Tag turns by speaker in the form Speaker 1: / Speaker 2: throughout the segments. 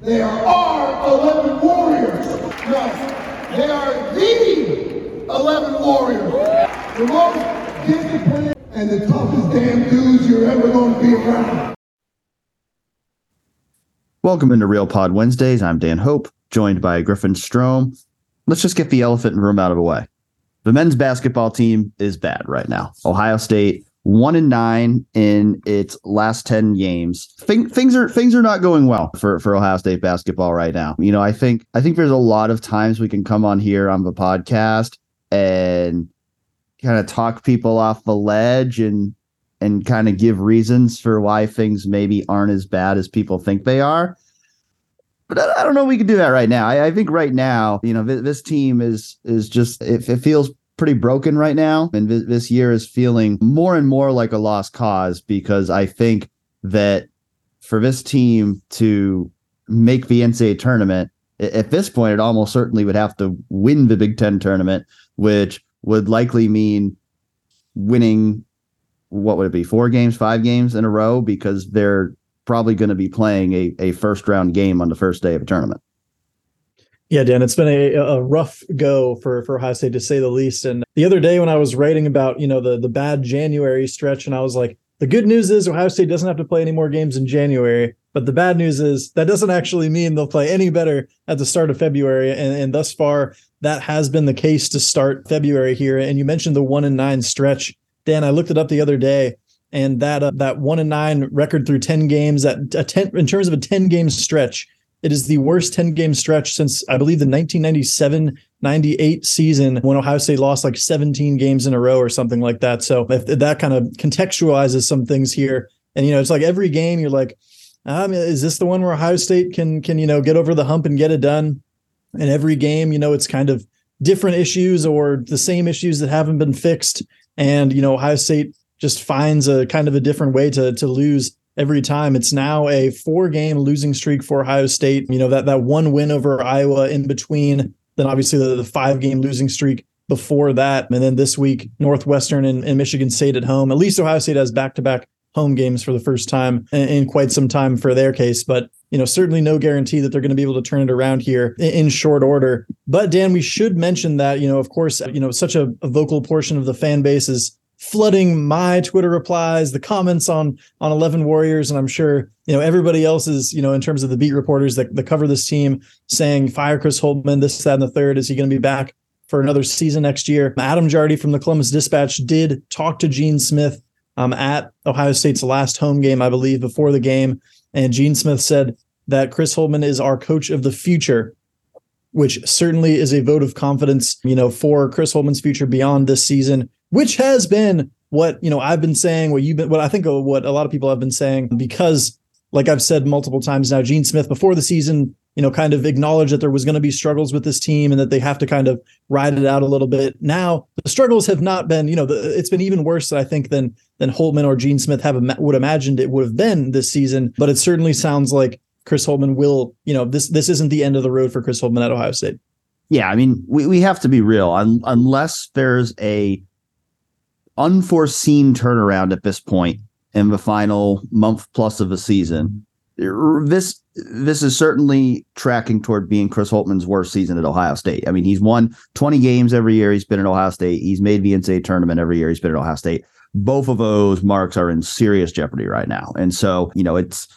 Speaker 1: They are our 11 Warriors. No, they are the 11 Warriors. The most disciplined and the toughest damn dudes you're ever going to be around.
Speaker 2: Welcome into Real Pod Wednesdays. I'm Dan Hope, joined by Griffin Strom. Let's just get the elephant in the room out of the way. The men's basketball team is bad right now. Ohio State one and nine in its last 10 games. Thing, things are things are not going well for, for Ohio State basketball right now. You know, I think I think there's a lot of times we can come on here on the podcast and kind of talk people off the ledge and and kind of give reasons for why things maybe aren't as bad as people think they are. But I, don't know we can do that right now. I, I think right now, you know, th- this team is is just it, it feels pretty broken right now. And th- this year is feeling more and more like a lost cause because I think that for this team to make the NCAA tournament, at this point, it almost certainly would have to win the Big Ten tournament, which would likely mean winning what would it be four games, five games in a row because they're probably going to be playing a, a first round game on the first day of a tournament.
Speaker 3: Yeah, Dan, it's been a, a rough go for for Ohio State to say the least. And the other day when I was writing about you know the the bad January stretch, and I was like, the good news is Ohio State doesn't have to play any more games in January, but the bad news is that doesn't actually mean they'll play any better at the start of February. And, and thus far, that has been the case to start February here. And you mentioned the one and nine stretch, Dan. I looked it up the other day, and that uh, that one and nine record through ten games, that a ten in terms of a ten game stretch it is the worst 10 game stretch since I believe the 1997 98 season when Ohio State lost like 17 games in a row or something like that. So that kind of contextualizes some things here. And you know, it's like every game you're like, um, is this the one where Ohio State can can you know get over the hump and get it done? And every game, you know, it's kind of different issues or the same issues that haven't been fixed. And you know, Ohio State just finds a kind of a different way to to lose every time. It's now a four game losing streak for Ohio State. You know, that, that one win over Iowa in between, then obviously the, the five game losing streak before that. And then this week, Northwestern and, and Michigan State at home. At least Ohio State has back to back home games for the first time in, in, quite some time for their case. But you know, certainly no guarantee that they're going to be able to turn it around here in, short order. But Dan, we should mention that you know, of course, you know, such a, a vocal portion of the fan base is flooding my Twitter replies, the comments on on Eleven Warriors, and I'm sure you know everybody else's. You know, in terms of the beat reporters that, that cover this team, saying fire Chris Holtmann, this, that, and the third. Is he going to be back for another season next year? Adam Jardy from the Columbus Dispatch did talk to Gene Smith um, at Ohio State's last home game, I believe, before the game, and Gene Smith said that Chris Holtmann is our coach of the future which certainly is a vote of confidence, you know, for Chris Holtmann's future beyond this season which has been what you know I've been saying, what you've been, what I think of what a lot of people have been saying, because like I've said multiple times now, Gene Smith before the season, you know, kind of acknowledged that there was going to be struggles with this team and that they have to kind of ride it out a little bit. Now the struggles have not been, you know, the, it's been even worse, I think, than than Holtmann or Gene Smith have would imagined it would have been this season. But it certainly sounds like Chris Holtmann will, you know, this this isn't the end of the road for Chris Holtmann at Ohio State.
Speaker 2: Yeah, I mean, we, we have to be real. Un- unless there's a unforeseen turnaround at this point in the final month plus of the season. This this is certainly tracking toward being Chris Holtmann's worst season at Ohio State. I mean, he's won 20 games every year he's been at Ohio State. He's made the NCAA tournament every year he's been at Ohio State. Both of those marks are in serious jeopardy right now. And so, you know, it's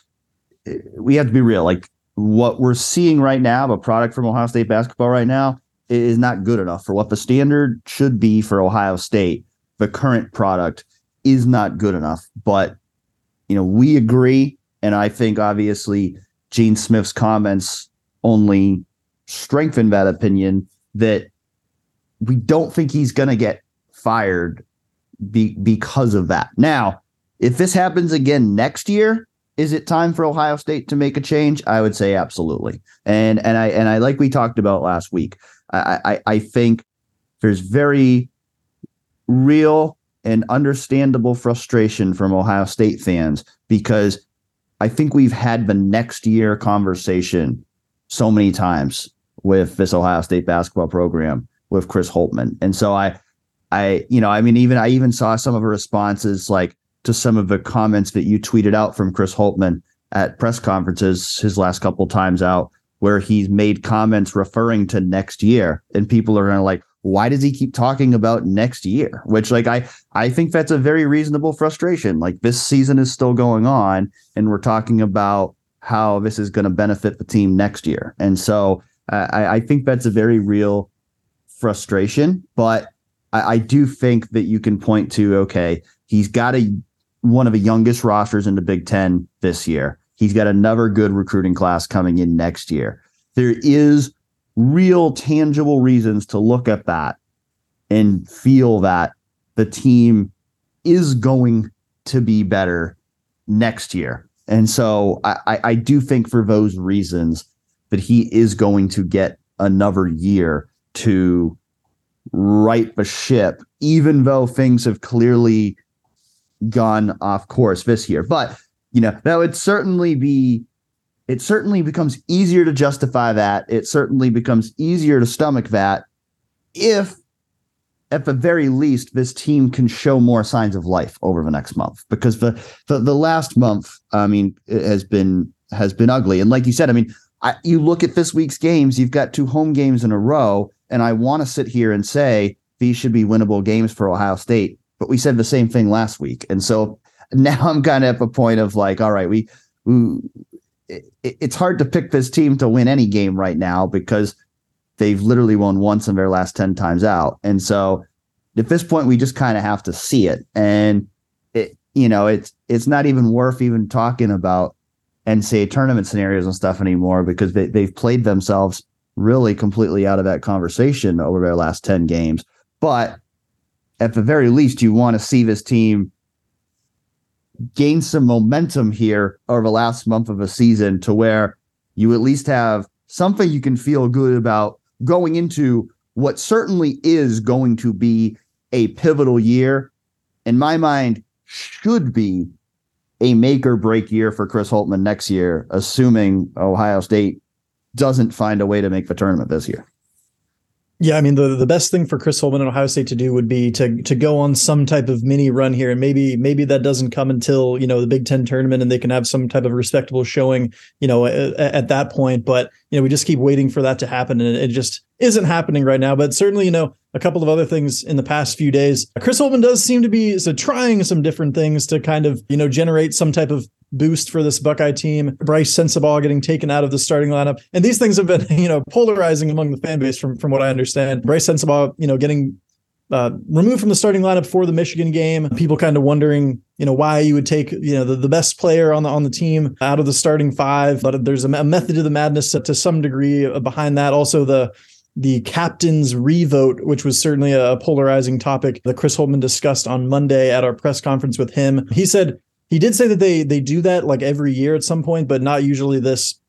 Speaker 2: we have to be real. Like what we're seeing right now, a product from Ohio State basketball right now, is not good enough for what the standard should be for Ohio State the current product is not good enough. But, you know, we agree. And I think obviously Gene Smith's comments only strengthen that opinion that we don't think he's going to get fired be, because of that. Now, if this happens again next year, is it time for Ohio State to make a change? I would say absolutely. And and I and I like we talked about last week. I I, I think there's very real and understandable frustration from Ohio State fans because I think we've had the next year conversation so many times with this Ohio State basketball program with Chris Holtmann. And so I I you know, I mean even I even saw some of her responses like to some of the comments that you tweeted out from Chris Holtmann at press conferences his last couple times out where he's made comments referring to next year and people are going to like why does he keep talking about next year? Which like i i think that's a very reasonable frustration. Like this season is still going on and we're talking about how this is going to benefit the team next year. And so uh, I, I think that's a very real frustration but I, I do think that you can point to okay he's got a one of the youngest rosters in the big 10 this year. He's got another good recruiting class coming in next year. There is real tangible reasons to look at that and feel that the team is going to be better next year. And so I, I do think for those reasons that he is going to get another year to right the ship, even though things have clearly gone off course this year. But, you know, that would certainly be it certainly becomes easier to justify that. It certainly becomes easier to stomach that if, at the very least, this team can show more signs of life over the next month. Because the the, the last month, I mean, has been has been ugly. And like you said, I mean, I, you look at this week's games. You've got two home games in a row, and I want to sit here and say these should be winnable games for Ohio State. But we said the same thing last week, and so now I'm kind of at the point of like, all right, we, we it, it's hard to pick this team to win any game right now because they've literally won once in their last 10 times out. And so at this point, we just kind of have to see it. And it, you know, it's, it's not even worth even talking about NCAA tournament scenarios and stuff anymore because they, they've played themselves really completely out of that conversation over their last 10 games. But at the very least, you want to see this team gain some momentum here over the last month of a season to where you at least have something you can feel good about going into what certainly is going to be a pivotal year. In my mind, should be a make or break year for Chris Holtmann next year, assuming Ohio State doesn't find a way to make the tournament this year.
Speaker 3: Yeah, I mean the the best thing for Chris Holtmann and Ohio State to do would be to to go on some type of mini run here, and maybe maybe that doesn't come until you know the Big Ten tournament, and they can have some type of respectable showing, you know, at, at that point. But you know, we just keep waiting for that to happen, and it, it just isn't happening right now. But certainly, you know, a couple of other things in the past few days, Chris Holtmann does seem to be so trying some different things to kind of you know generate some type of boost for this Buckeye team. Brice Sensabaugh getting taken out of the starting lineup. And these things have been, you know, polarizing among the fan base from, from what I understand. Brice Sensabaugh, you know, getting uh, removed from the starting lineup for the Michigan game. People kind of wondering, you know, why you would take, you know, the, the best player on the on the team out of the starting five. But there's a method to the madness to some degree behind that. Also, the the captain's revote, which was certainly a polarizing topic that Chris Holtmann discussed on Monday at our press conference with him. He said he did say that they they do that like every year at some point, but not usually this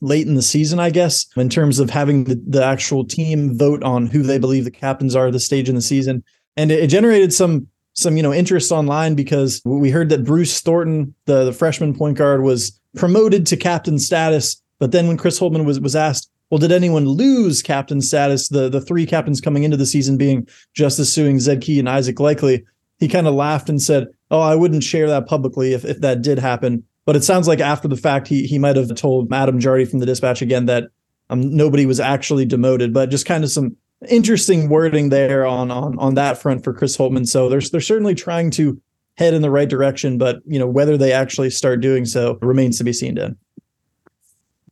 Speaker 3: late in the season, I guess, in terms of having the, the actual team vote on who they believe the captains are at the stage in the season. And it, it generated some some you know interest online because we heard that Bruce Thornton, the, the freshman point guard, was promoted to captain status. But then when Chris Holtmann was was asked, well, did anyone lose captain status? The the three captains coming into the season being Justice Sueing, Zed Key, and Isaac Likekele. He kind of laughed and said, oh, I wouldn't share that publicly if, if that did happen. But it sounds like after the fact, he he might have told Adam Jardy from the Dispatch again that um, nobody was actually demoted, but just kind of some interesting wording there on on on that front for Chris Holtmann. So they're they're certainly trying to head in the right direction, but you know whether they actually start doing so remains to be seen. Dan.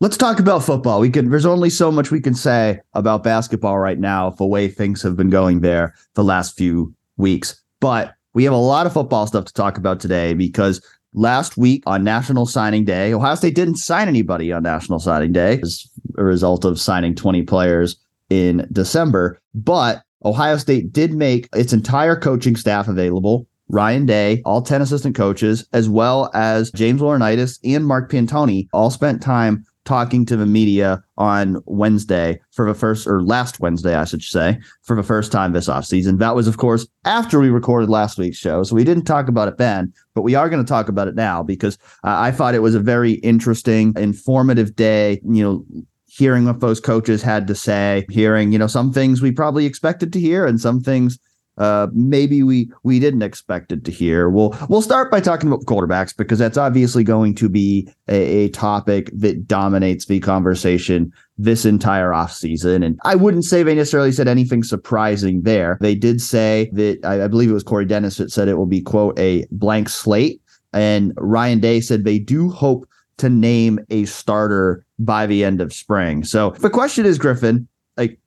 Speaker 2: Let's talk about football. We can. There's only so much we can say about basketball right now, the way things have been going there the last few weeks. But we have a lot of football stuff to talk about today because last week on National Signing Day, Ohio State didn't sign anybody on National Signing Day as a result of signing 20 players in December. But Ohio State did make its entire coaching staff available. Ryan Day, all 10 assistant coaches, as well as James Laurinaitis and Mark Pantoni, all spent time talking to the media on Wednesday for the first or last Wednesday, I should say, for the first time this offseason. That was, of course, after we recorded last week's show. So we didn't talk about it then, but we are going to talk about it now because uh, I thought it was a very interesting, informative day. You know, hearing what those coaches had to say, hearing, you know, some things we probably expected to hear and some things uh, maybe we we didn't expect it to hear. We'll we'll start by talking about quarterbacks because that's obviously going to be a, a topic that dominates the conversation this entire offseason. And I wouldn't say they necessarily said anything surprising there. They did say that I, I believe it was Corey Dennis that said it will be quote a blank slate. And Ryan Day said they do hope to name a starter by the end of spring. So the question is, Griffin, like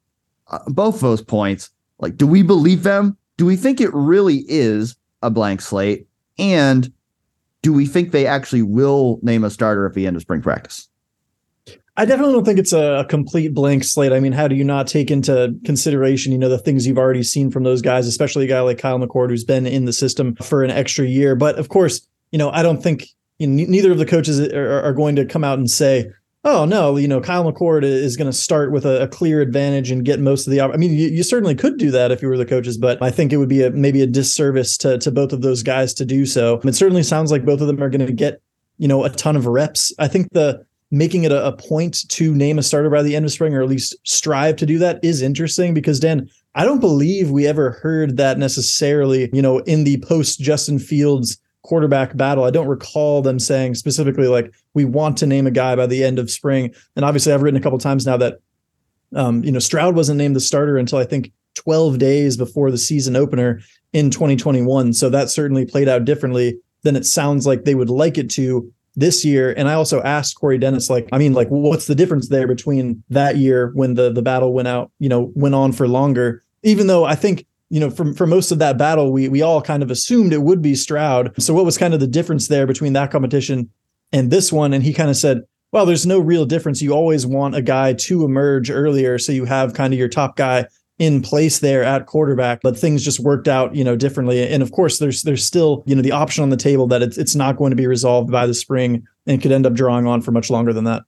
Speaker 2: uh, both those points like, do we believe them? Do we think it really is a blank slate? And do we think they actually will name a starter at the end of spring practice?
Speaker 3: I definitely don't think it's a, complete blank slate. I mean, how do you not take into consideration, you know, the things you've already seen from those guys, especially a guy like Kyle McCord who's been in the system for an extra year? But of course, you know, I don't think you know, neither of the coaches are, are, going to come out and say, oh no, you know, Kyle McCord is going to start with a, a, clear advantage and get most of the. I mean, you, you, certainly could do that if you were the coaches, but I think it would be a, maybe a disservice to to both of those guys to do so. It certainly sounds like both of them are going to get you know a ton of reps. I think the making it a, a point to name a starter by the end of spring, or at least strive to do that, is interesting because Dan. I don't believe we ever heard that necessarily, you know, in the post Justin Fields quarterback battle. I don't recall them saying specifically like we want to name a guy by the end of spring. And obviously, I've written a couple times now that um, you know Stroud wasn't named the starter until I think 12 days before the season opener in 2021. So that certainly played out differently than it sounds like they would like it to this year. And I also asked Corey Dennis, like, I mean, like, what's the difference there between that year when the the battle went out, you know, went on for longer? Even though I think you know, for, for most of that battle, we we all kind of assumed it would be Stroud. So what was kind of the difference there between that competition and this one? And he kind of said, well, there's no real difference. You always want a guy to emerge earlier, so you have kind of your top guy in place there at quarterback, but things just worked out, you know, differently. And of course, there's there's still, you know, the option on the table that it's it's not going to be resolved by the spring and could end up drawing on for much longer than that.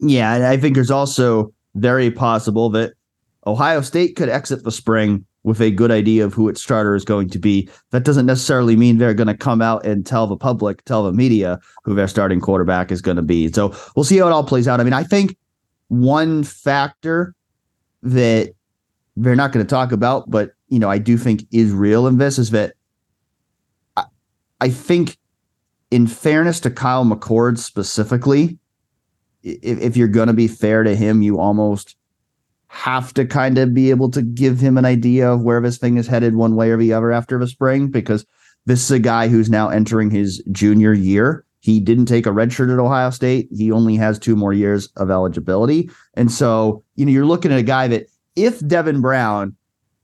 Speaker 2: Yeah, and I think there's also very possible that Ohio State could exit the spring with a good idea of who its starter is going to be. That doesn't necessarily mean they're going to come out and tell the public, tell the media who their starting quarterback is going to be. So we'll see how it all plays out. I mean, I think one factor that they're not going to talk about, but you know, I do think is real in this is that I, I think, in fairness to Kyle McCord specifically, if, if you're going to be fair to him, you almost have to kind of be able to give him an idea of where this thing is headed one way or the other after the spring because this is a guy who's now entering his junior year. He didn't take a redshirt at Ohio State. He only has two more years of eligibility. And so, you know, you're looking at a guy that if Devin Brown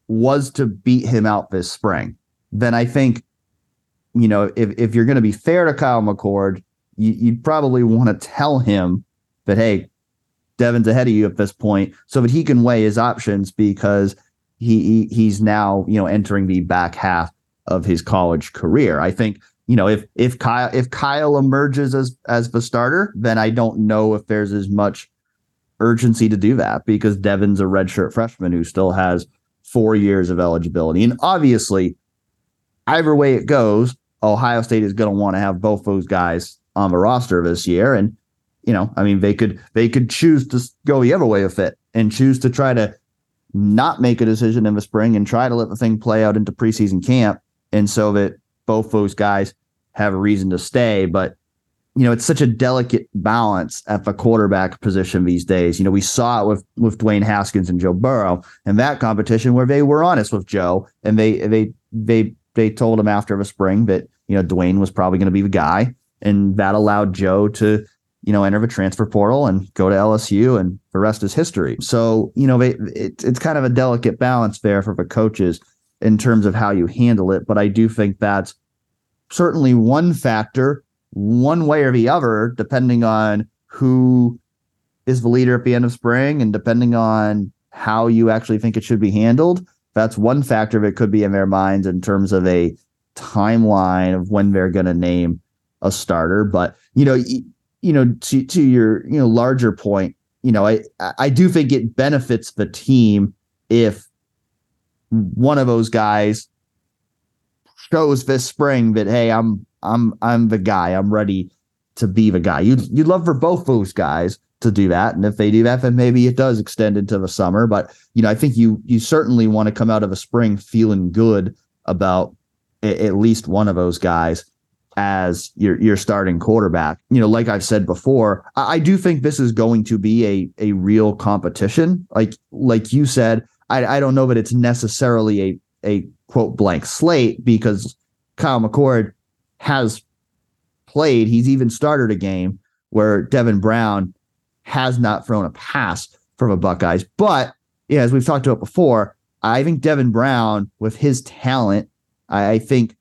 Speaker 2: was to beat him out this spring, then I think, you know, if, if you're going to be fair to Kyle McCord, you, you'd probably want to tell him that, hey, Devin's ahead of you at this point, so that he can weigh his options because he, he he's now you know entering the back half of his college career. I think you know if if Kyle if Kyle emerges as as the starter, then I don't know if there's as much urgency to do that because Devin's a redshirt freshman who still has four years of eligibility, and obviously, either way it goes, Ohio State is going to want to have both those guys on the roster this year, and you know, I mean, they could they could choose to go the other way of it and choose to try to not make a decision in the spring and try to let the thing play out into preseason camp, and so that both those guys have a reason to stay. But you know, it's such a delicate balance at the quarterback position these days. You know, we saw it with with Dwayne Haskins and Joe Burrow in that competition where they were honest with Joe and they they they they told him after the spring that you know Dwayne was probably going to be the guy, and that allowed Joe to you know, enter the transfer portal and go to LSU, and the rest is history. So, you know, it, it's kind of a delicate balance there for the coaches in terms of how you handle it. But I do think that's certainly one factor, one way or the other, depending on who is the leader at the end of spring and depending on how you actually think it should be handled. That's one factor that could be in their minds in terms of a timeline of when they're going to name a starter. But, you know, you know, to to your you know larger point, you know, I I do think it benefits the team if one of those guys shows this spring that hey, I'm I'm I'm the guy. I'm ready to be the guy. You'd you'd love for both those guys to do that. And if they do that, then maybe it does extend into the summer. But you know, I think you you certainly want to come out of a spring feeling good about a, at least one of those guys as your your starting quarterback. You know, like I've said before, I, I do think this is going to be a a real competition. Like like you said, I, I don't know that it's necessarily a a quote blank slate because Kyle McCord has played. He's even started a game where Devin Brown has not thrown a pass from the Buckeyes. But yeah, as we've talked about before, I think Devin Brown, with his talent, I, I think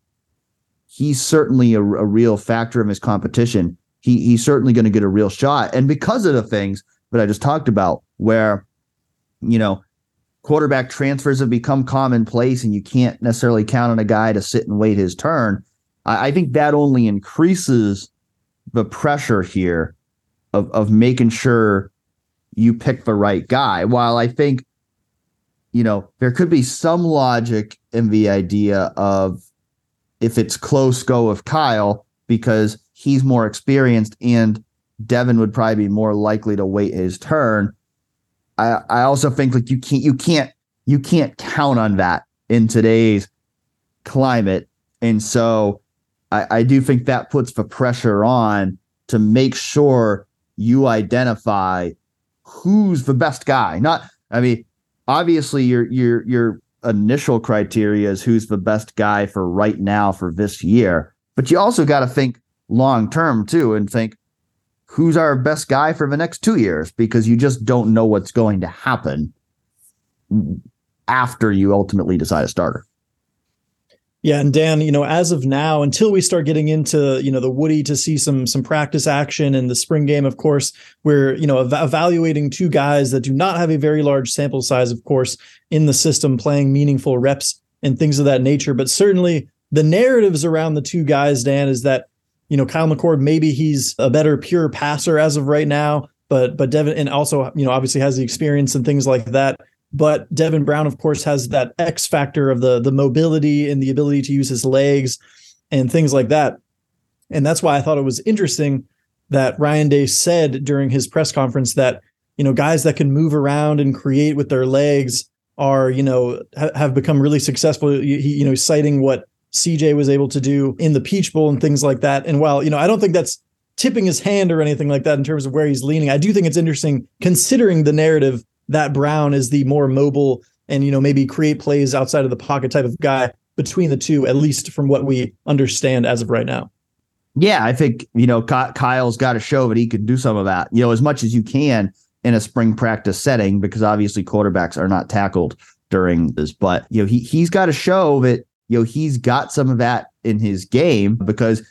Speaker 2: he's certainly a, a, real factor in his competition. He he's certainly going to get a real shot, and because of the things that I just talked about, where you know quarterback transfers have become commonplace, and you can't necessarily count on a guy to sit and wait his turn. I, I think that only increases the pressure here of of making sure you pick the right guy. While I think, you know, there could be some logic in the idea of if it's close, go with Kyle because he's more experienced and Devin would probably be more likely to wait his turn. I I also think like you can't you can't you can't count on that in today's climate. And so I, I do think that puts the pressure on to make sure you identify who's the best guy. Not, I mean, obviously you're you're your your initial criteria is who's the best guy for right now for this year, but you also got to think long term too and think who's our best guy for the next two years because you just don't know what's going to happen after you ultimately decide a starter.
Speaker 3: Yeah, and Dan, you know, as of now, until we start getting into you know the Woody to see some some practice action and the spring game, of course, we're you know ev- evaluating two guys that do not have a very large sample size, of course, in the system, playing meaningful reps and things of that nature. But certainly, the narratives around the two guys, Dan, is that you know Kyle McCord maybe he's a better pure passer as of right now, but but Devin and also you know obviously has the experience and things like that. But Devin Brown, of course, has that X factor of the the mobility and the ability to use his legs and things like that. And that's why I thought it was interesting that Ryan Day said during his press conference that you know guys that can move around and create with their legs are you know ha- have become really successful. He, you know citing what CJ was able to do in the Peach Bowl and things like that. And while you know I don't think that's tipping his hand or anything like that in terms of where he's leaning, I do think it's interesting considering the narrative that Brown is the more mobile and you know maybe create plays outside of the pocket type of guy between the two, at least from what we understand as of right now.
Speaker 2: Yeah, I think you know Kyle's got to show that he can do some of that. You know, as much as you can in a spring practice setting, because obviously quarterbacks are not tackled during this. But you know, he he's got to show that you know he's got some of that in his game because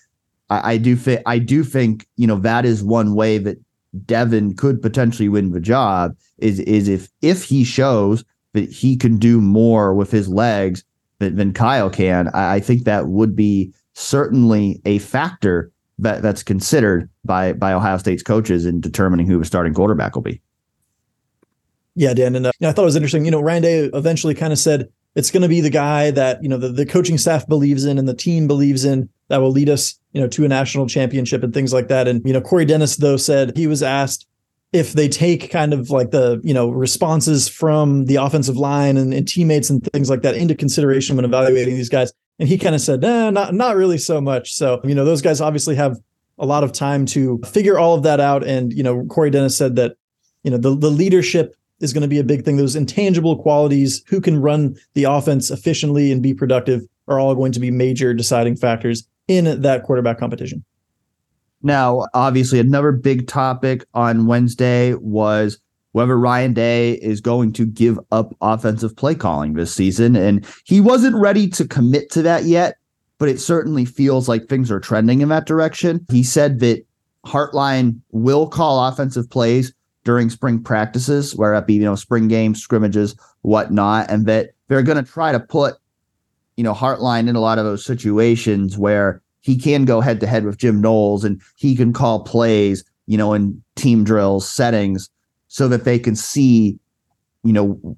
Speaker 2: I, I do think I do think you know that is one way that Devin could potentially win the job is is if if he shows that he can do more with his legs than, than Kyle can, I, I think that would be certainly a factor that that's considered by by Ohio State's coaches in determining who the starting quarterback will be.
Speaker 3: Yeah, Dan, and uh, I thought it was interesting. You know, Ryan Day eventually kind of said it's going to be the guy that you know the, the coaching staff believes in and the team believes in that will lead us, you know, to a national championship and things like that. And you know, Corey Dennis though said he was asked if they take kind of like the you know responses from the offensive line and, and teammates and things like that into consideration when evaluating these guys. And he kind of said, nah, not not really so much. So you know, those guys obviously have a lot of time to figure all of that out. And you know, Corey Dennis said that you know the the leadership is going to be a big thing. Those intangible qualities, who can run the offense efficiently and be productive, are all going to be major deciding factors in that quarterback competition.
Speaker 2: Now, obviously, another big topic on Wednesday was whether Ryan Day is going to give up offensive play calling this season. And he wasn't ready to commit to that yet, but it certainly feels like things are trending in that direction. He said that Hartline will call offensive plays during spring practices, where it be, you know, spring games, scrimmages, whatnot, and that they're going to try to put, you know, Hartline in a lot of those situations where he can go head to head with Jim Knowles and he can call plays, you know, in team drills settings so that they can see, you know,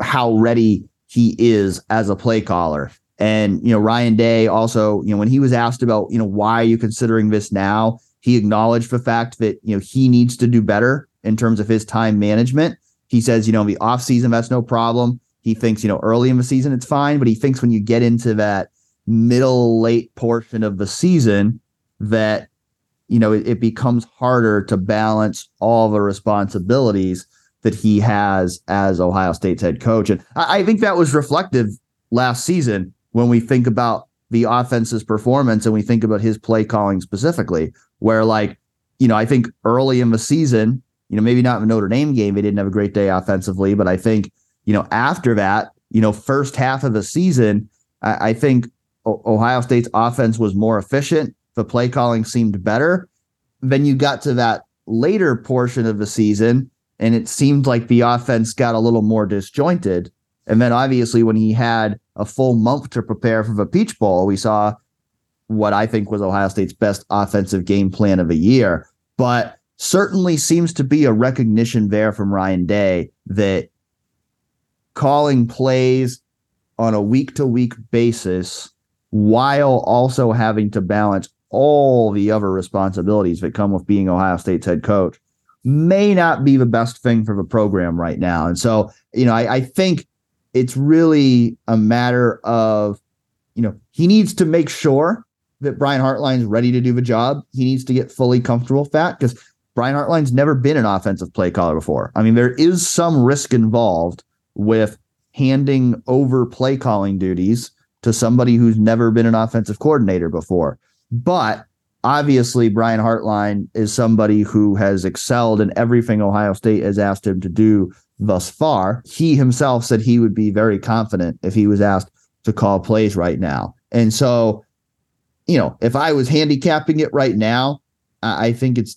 Speaker 2: how ready he is as a play caller. And, you know, Ryan Day also, you know, when he was asked about, you know, why are you considering this now? He acknowledged the fact that, you know, he needs to do better in terms of his time management. He says, you know, the offseason, that's no problem. He thinks, you know, early in the season, it's fine. But he thinks when you get into that middle, late portion of the season, that, you know, it, it becomes harder to balance all the responsibilities that he has as Ohio State's head coach. And I, I think that was reflective last season when we think about the offense's performance and we think about his play calling specifically, where like, you know, I think early in the season, you know, maybe not in the Notre Dame game, they didn't have a great day offensively, but I think, you know, after that, you know, first half of the season, I, I think o- Ohio State's offense was more efficient. The play calling seemed better. Then you got to that later portion of the season, and it seemed like the offense got a little more disjointed. And then obviously, when he had a full month to prepare for the Peach Bowl, we saw what I think was Ohio State's best offensive game plan of the year. But certainly seems to be a recognition there from Ryan Day that calling plays on a week to week basis while also having to balance all the other responsibilities that come with being Ohio State's head coach may not be the best thing for the program right now. And so, you know, I, I think it's really a matter of, you know, he needs to make sure that Brian Hartline's ready to do the job. He needs to get fully comfortable with that because Brian Hartline's never been an offensive play caller before. I mean, there is some risk involved with handing over play calling duties to somebody who's never been an offensive coordinator before. But obviously, Brian Hartline is somebody who has excelled in everything Ohio State has asked him to do thus far. He himself said he would be very confident if he was asked to call plays right now. And so, you know, if I was handicapping it right now, I think it's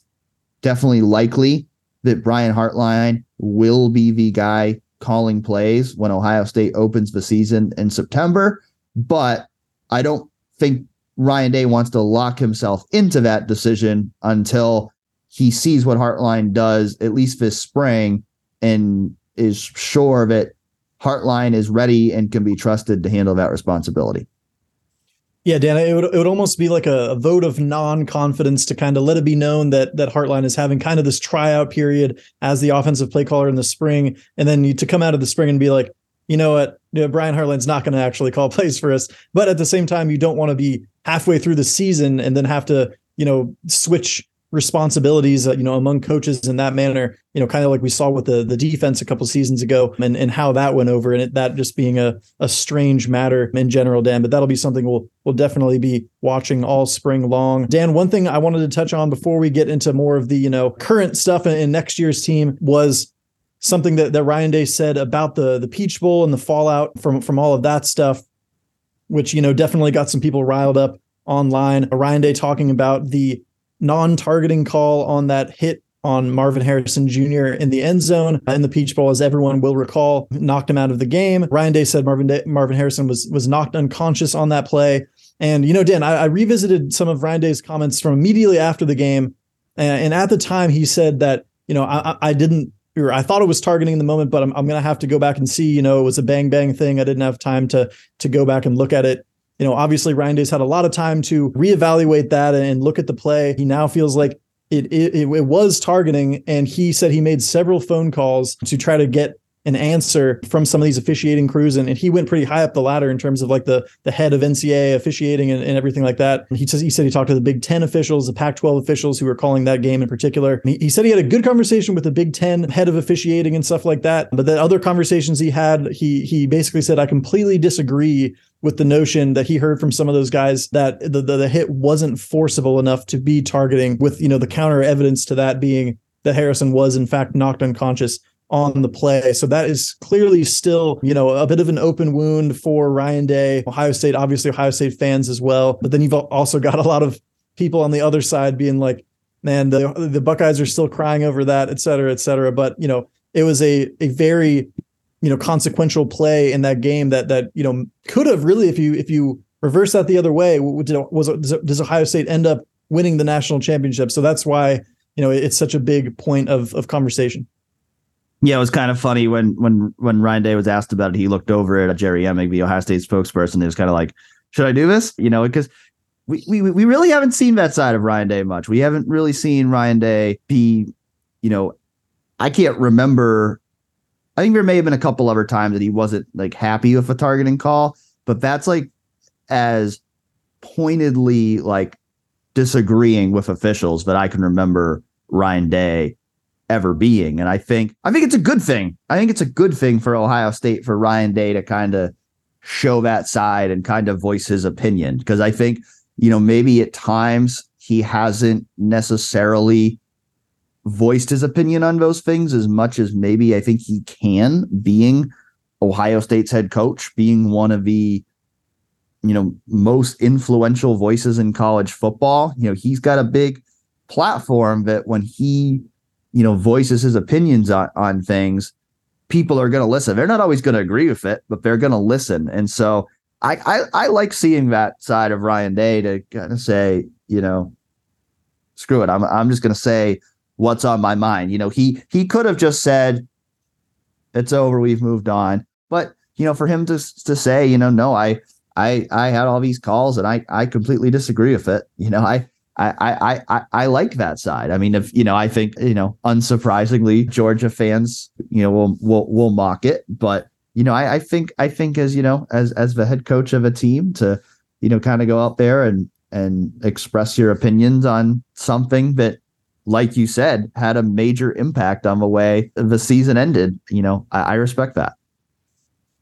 Speaker 2: definitely likely that Brian Hartline will be the guy calling plays when Ohio State opens the season in September. But I don't think Ryan Day wants to lock himself into that decision until he sees what Hartline does, at least this spring, and is sure that Hartline is ready and can be trusted to handle that responsibility.
Speaker 3: Yeah, Dan, it would, it would almost be like a, a vote of non-confidence to kind of let it be known that that Hartline is having kind of this tryout period as the offensive play caller in the spring, and then you to come out of the spring and be like, you know what, you know, Brian Hartline's not going to actually call plays for us. But at the same time, you don't want to be halfway through the season and then have to, you know, switch responsibilities, uh, you know, among coaches in that manner, you know, kind of like we saw with the the defense a couple seasons ago and, and how that went over and it, that just being a, a strange matter in general, Dan, but that'll be something we'll, we'll definitely be watching all spring long. Dan, one thing I wanted to touch on before we get into more of the, you know, current stuff in, in next year's team was something that, that Ryan Day said about the, the Peach Bowl and the fallout from, from all of that stuff, which, you know, definitely got some people riled up online. Ryan Day talking about the non-targeting call on that hit on Marvin Harrison Jr. in the end zone in the Peach Bowl, as everyone will recall, knocked him out of the game. Ryan Day said Marvin Day, Marvin Harrison was was knocked unconscious on that play. And you know, Dan, I, I revisited some of Ryan Day's comments from immediately after the game, and, and at the time he said that you know I, I didn't or I thought it was targeting in the moment, but I'm, I'm going to have to go back and see. You know, it was a bang bang thing. I didn't have time to to go back and look at it you know, obviously Ryan Day's had a lot of time to reevaluate that and look at the play. He now feels like it, it, it was targeting, and he said he made several phone calls to try to get an answer from some of these officiating crews and, and, he went pretty high up the ladder in terms of like the the head of NCAA officiating and, and everything like that. He says he said he talked to the Big Ten officials, the Pac-12 officials who were calling that game in particular. He, he, said he had a good conversation with the Big Ten head of officiating and stuff like that. But the other conversations he had, he he basically said I completely disagree with the notion that he heard from some of those guys that the, the, the hit wasn't forcible enough to be targeting with you know the counter evidence to that being that Harrison was in fact knocked unconscious on the play. So that is clearly still, you know, a bit of an open wound for Ryan Day. Ohio State, obviously Ohio State fans as well. But then you've also got a lot of people on the other side being like, man, the the Buckeyes are still crying over that, et cetera, et cetera. But you know, it was a a very you know consequential play in that game that that you know could have really if you if you reverse that the other way was does Ohio State end up winning the national championship? So that's why you know it's such a big point of of conversation.
Speaker 2: Yeah, it was kind of funny when when when Ryan Day was asked about it. He looked over at Jerry Emig, the Ohio State spokesperson. And it was kind of like, "Should I do this?" You know, because we, we we really haven't seen that side of Ryan Day much. We haven't really seen Ryan Day be, you know, I can't remember. I think there may have been a couple other times that he wasn't like happy with a targeting call, but that's like as pointedly like disagreeing with officials that I can remember Ryan Day ever being. And I think I think it's a good thing. I think it's a good thing for Ohio State for Ryan Day to kind of show that side and kind of voice his opinion because I think you know maybe at times he hasn't necessarily voiced his opinion on those things as much as maybe I think he can being Ohio State's head coach being one of the you know most influential voices in college football. You know he's got a big platform that when he you know voices his opinions on, on things people are going to listen. They're not always going to agree with it but they're going to listen. And so I, I i like seeing that side of ryan day to kind of say you know screw it. I'm, I'm just going to say what's on my mind. You know he he could have just said it's over we've moved on. But you know for him to to say you know no i i i had all these calls and i i completely disagree with it. You know i I, I I I like that side. I mean, if you know, I think you know, unsurprisingly, Georgia fans, you know, will will will mock it, but you know, I, I think I think as you know, as as the head coach of a team, to you know, kind of go out there and and express your opinions on something that, like you said, had a major impact on the way the season ended. You know, I, I respect that.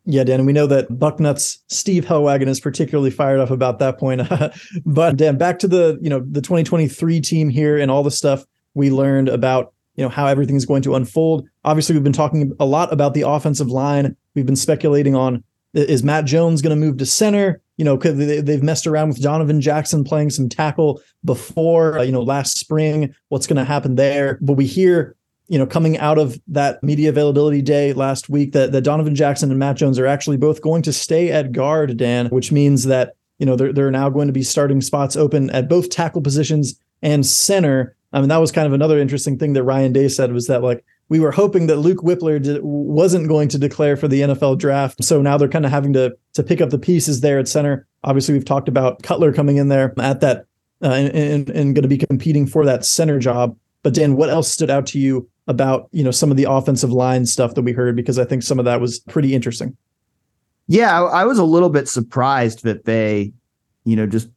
Speaker 3: Yeah, Dan, we know that Bucknuts Steve Helwagen is particularly fired up about that point. but Dan, back to the you know the 2023 team here and all the stuff we learned about you know how everything's going to unfold. Obviously, we've been talking a lot about the offensive line. We've been speculating on is Matt Jones going to move to center? You know, because they've messed around with Donovan Jackson playing some tackle before, uh, you know, last spring. What's going to happen there? But we hear you know, coming out of that media availability day last week, that, that Donovan Jackson and Matt Jones are actually both going to stay at guard, Dan, which means that, you know, there are now going to be starting spots open at both tackle positions and center. I mean, that was kind of another interesting thing that Ryan Day said was that, like, we were hoping that Luke Wypler did, wasn't going to declare for the NFL draft. So now they're kind of having to to pick up the pieces there at center. Obviously, we've talked about Cutler coming in there at that uh, and, and, and going to be competing for that center job. But Dan, what else stood out to you about you know some of the offensive line stuff that we heard because I think some of that was pretty interesting.
Speaker 2: Yeah, I, I was a little bit surprised that they, you know, just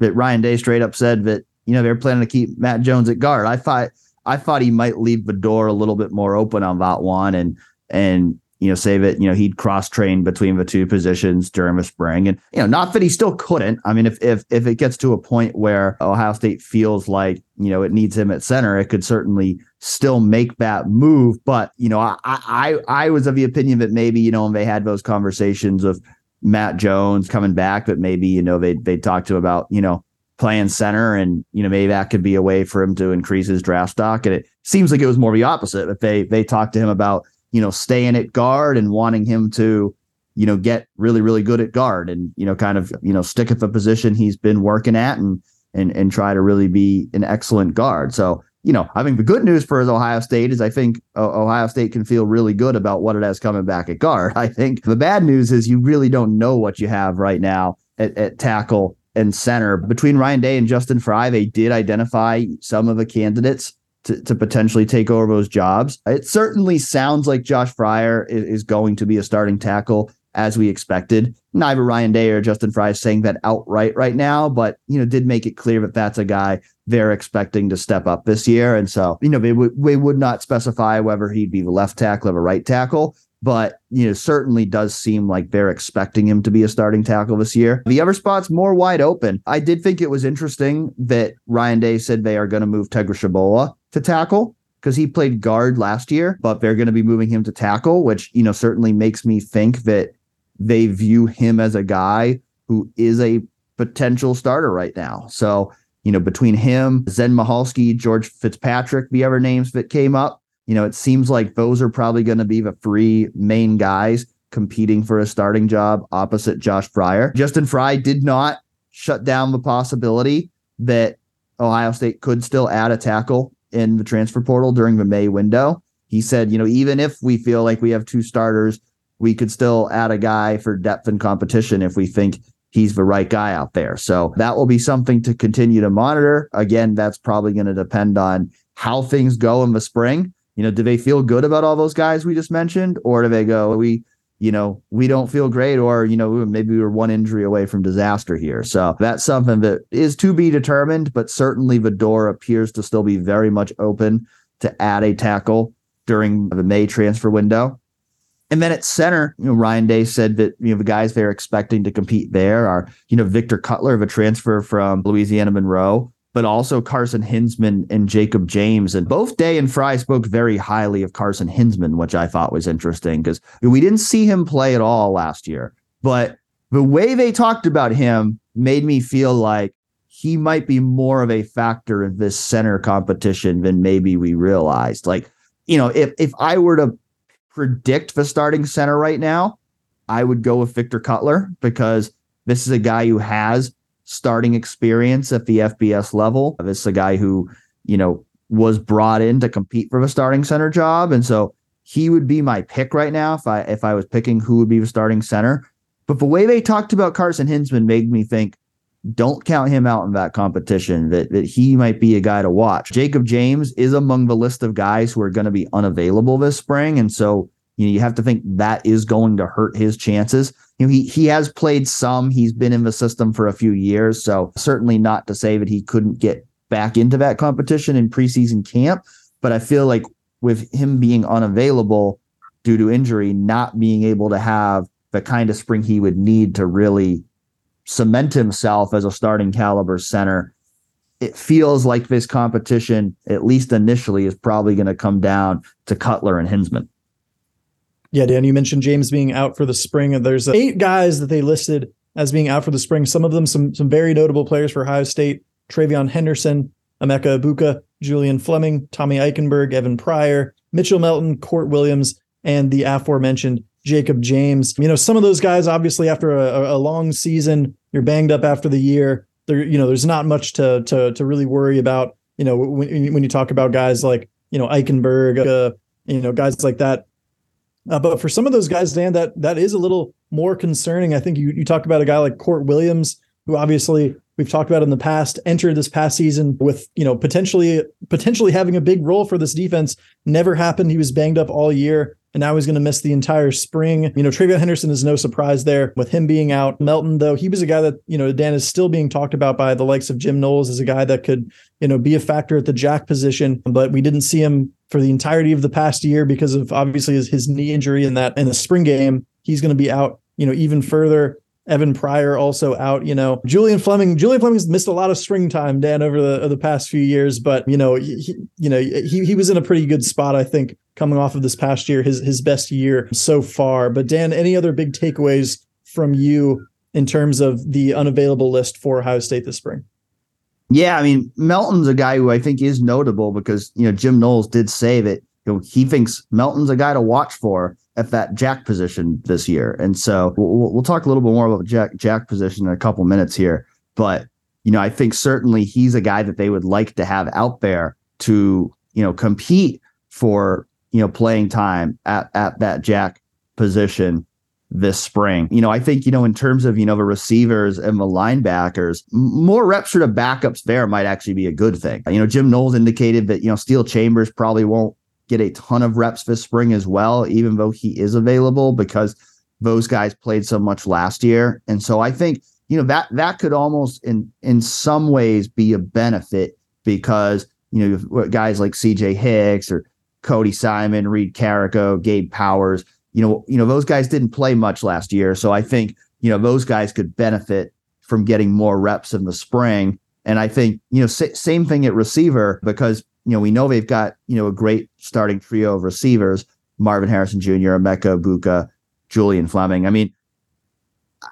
Speaker 2: that Ryan Day straight up said that you know they're planning to keep Matt Jones at guard. I thought I thought he might leave the door a little bit more open on that one and and you know, say that, you know, he'd cross train between the two positions during the spring. And, you know, not that he still couldn't. I mean, if if if it gets to a point where Ohio State feels like, you know, it needs him at center, it could certainly still make that move. But, you know, I I I was of the opinion that maybe, you know, when they had those conversations of Matt Jones coming back, but maybe, you know, they they talked to about, you know, playing center and you know maybe that could be a way for him to increase his draft stock and it seems like it was more the opposite that they they talked to him about you know, staying at guard and wanting him to, you know, get really, really good at guard and, you know, kind of, you know, stick at the position he's been working at and, and, and try to really be an excellent guard. So, you know, I think the good news for his Ohio State is I think Ohio State can feel really good about what it has coming back at guard. I think the bad news is you really don't know what you have right now at, at tackle and center. Between Ryan Day and Justin Frye, they did identify some of the candidates to, to potentially take over those jobs. It certainly sounds like Josh Fryar is, is going to be a starting tackle as we expected. Neither Ryan Day or Justin Frye is saying that outright right now, but you know, did make it clear that that's a guy they're expecting to step up this year. And so, you know, they would they would not specify whether he'd be the left tackle or a right tackle, but you know, certainly does seem like they're expecting him to be a starting tackle this year. The other spot's more wide open. I did think it was interesting that Ryan Day said they are going to move Tegra to tackle because he played guard last year, but they're going to be moving him to tackle, which, you know, certainly makes me think that they view him as a guy who is a potential starter right now. So, you know, between him, Zen Michalski, George Fitzpatrick, the other names that came up, you know, it seems like those are probably going to be the three main guys competing for a starting job opposite Josh Fryar. Justin Frye did not shut down the possibility that Ohio State could still add a tackle in the transfer portal during the May window. He said, you know, even if we feel like we have two starters, we could still add a guy for depth and competition if we think he's the right guy out there. So that will be something to continue to monitor. Again, that's probably going to depend on how things go in the spring. You know, do they feel good about all those guys we just mentioned, or do they go, we, you know, we don't feel great, or you know, maybe we're one injury away from disaster here. So that's something that is to be determined, but certainly Vildor appears to still be very much open to add a tackle during the May transfer window. And then at center, you know, Ryan Day said that you know the guys they're expecting to compete there are you know Victor Cutler of a transfer from Louisiana Monroe, but also Carson Hinzman and Jacob James. And both Day and Frye spoke very highly of Carson Hinzman, which I thought was interesting because we didn't see him play at all last year. But the way they talked about him made me feel like he might be more of a factor in this center competition than maybe we realized. Like, you know, if if I were to predict the starting center right now, I would go with Victor Cutler because this is a guy who has starting experience at the FBS level. This is a guy who, you know, was brought in to compete for the starting center job. And so he would be my pick right now if I if I was picking who would be the starting center. But the way they talked about Carson Hinzman made me think don't count him out in that competition that, that he might be a guy to watch. Jacob James is among the list of guys who are going to be unavailable this spring. And so you know, you have to think that is going to hurt his chances. You know, he he has played some. He's been in the system for a few years, so certainly not to say that he couldn't get back into that competition in preseason camp. But I feel like with him being unavailable due to injury, not being able to have the kind of spring he would need to really cement himself as a starting caliber center. It feels like this competition, at least initially, is probably going to come down to Cutler and Hinzman.
Speaker 3: Yeah, Dan, you mentioned James being out for the spring, and there's eight guys that they listed as being out for the spring. Some of them, some some very notable players for Ohio State: TreVeyon Henderson, Emeka Egbuka, Julian Fleming, Tommy Eichenberg, Evan Pryor, Mitchell Melton, Kourt Williams, and the aforementioned Jacob James. You know, some of those guys, obviously, after a, a long season, you're banged up after the year. There, you know, there's not much to to to really worry about. You know, when when you talk about guys like you know Eichenberg, uh, you know, guys like that. Uh, but for some of those guys, Dan, that that is a little more concerning. I think you you talk about a guy like Kourt Williams, who obviously we've talked about in the past, entered this past season with you know potentially potentially having a big role for this defense. Never happened. He was banged up all year and now he's going to miss the entire spring. You know, TreVeyon Henderson is no surprise there with him being out. Melton, though, he was a guy that, you know, Dan is still being talked about by the likes of Jim Knowles as a guy that could, you know, be a factor at the jack position, but we didn't see him for the entirety of the past year because of obviously his, his knee injury and that in the spring game. He's going to be out, you know, even further. Evan Pryor also out. You know, Julian Fleming. Julian Fleming's missed a lot of spring time, Dan, over the the past few years. But you know, he, you know, he he was in a pretty good spot, I think, coming off of this past year, his his best year so far. But Dan, any other big takeaways from you in terms of the unavailable list for Ohio State this spring?
Speaker 2: Yeah, I mean, Melton's a guy who I think is notable because you know Jim Knowles did say that you know he thinks Melton's a guy to watch for at that jack position this year. And so we'll, we'll talk a little bit more about jack jack position in a couple minutes here. But you know, I think certainly he's a guy that they would like to have out there to you know compete for you know playing time at at that jack position this spring. You know, I think, you know, in terms of, you know, the receivers and the linebackers, more reps for the backups there might actually be a good thing. You know, Jim Knowles indicated that, you know, Steele Chambers probably won't get a ton of reps this spring as well, even though he is available because those guys played so much last year. And so I think, you know, that that could almost in in some ways be a benefit because, you know, guys like CJ Hicks or Cody Simon, Reed Carrico, Gabe Powers, you know, you know, those guys didn't play much last year. So I think, you know, those guys could benefit from getting more reps in the spring. And I think, you know, sa- same thing at receiver because you know, we know they've got, you know, a great starting trio of receivers, Marvin Harrison Jr., Emeka Egbuka, Julian Fleming. I mean,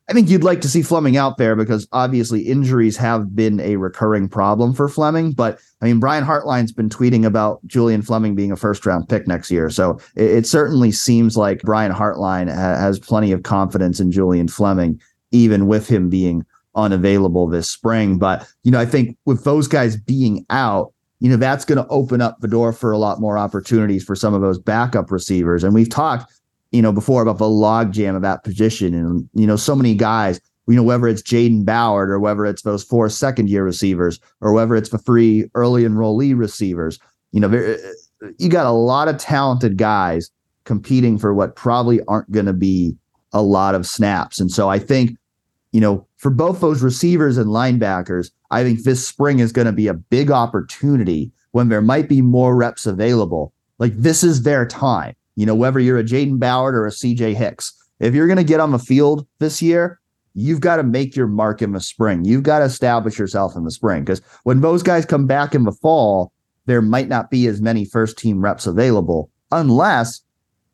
Speaker 2: I think you'd like to see Fleming out there because obviously injuries have been a recurring problem for Fleming. But I mean, Brian Hartline's been tweeting about Julian Fleming being a first round pick next year. So it, it certainly seems like Brian Hartline ha- has plenty of confidence in Julian Fleming, even with him being unavailable this spring. But, you know, I think with those guys being out, you know, that's going to open up the door for a lot more opportunities for some of those backup receivers. And we've talked, you know, before about the logjam of that position. And, you know, so many guys, you know, whether it's Jayden Ballard or whether it's those four second year receivers or whether it's the three early enrollee receivers, you know, there, eh, you got a lot of talented guys competing for what probably aren't going to be a lot of snaps. And so I think, you know, for both those receivers and linebackers, I think this spring is going to be a big opportunity when there might be more reps available. Like this is their time. You know, whether you're a Jayden Ballard or a CJ Hicks, if you're going to get on the field this year, you've got to make your mark in the spring. You've got to establish yourself in the spring because when those guys come back in the fall, there might not be as many first team reps available unless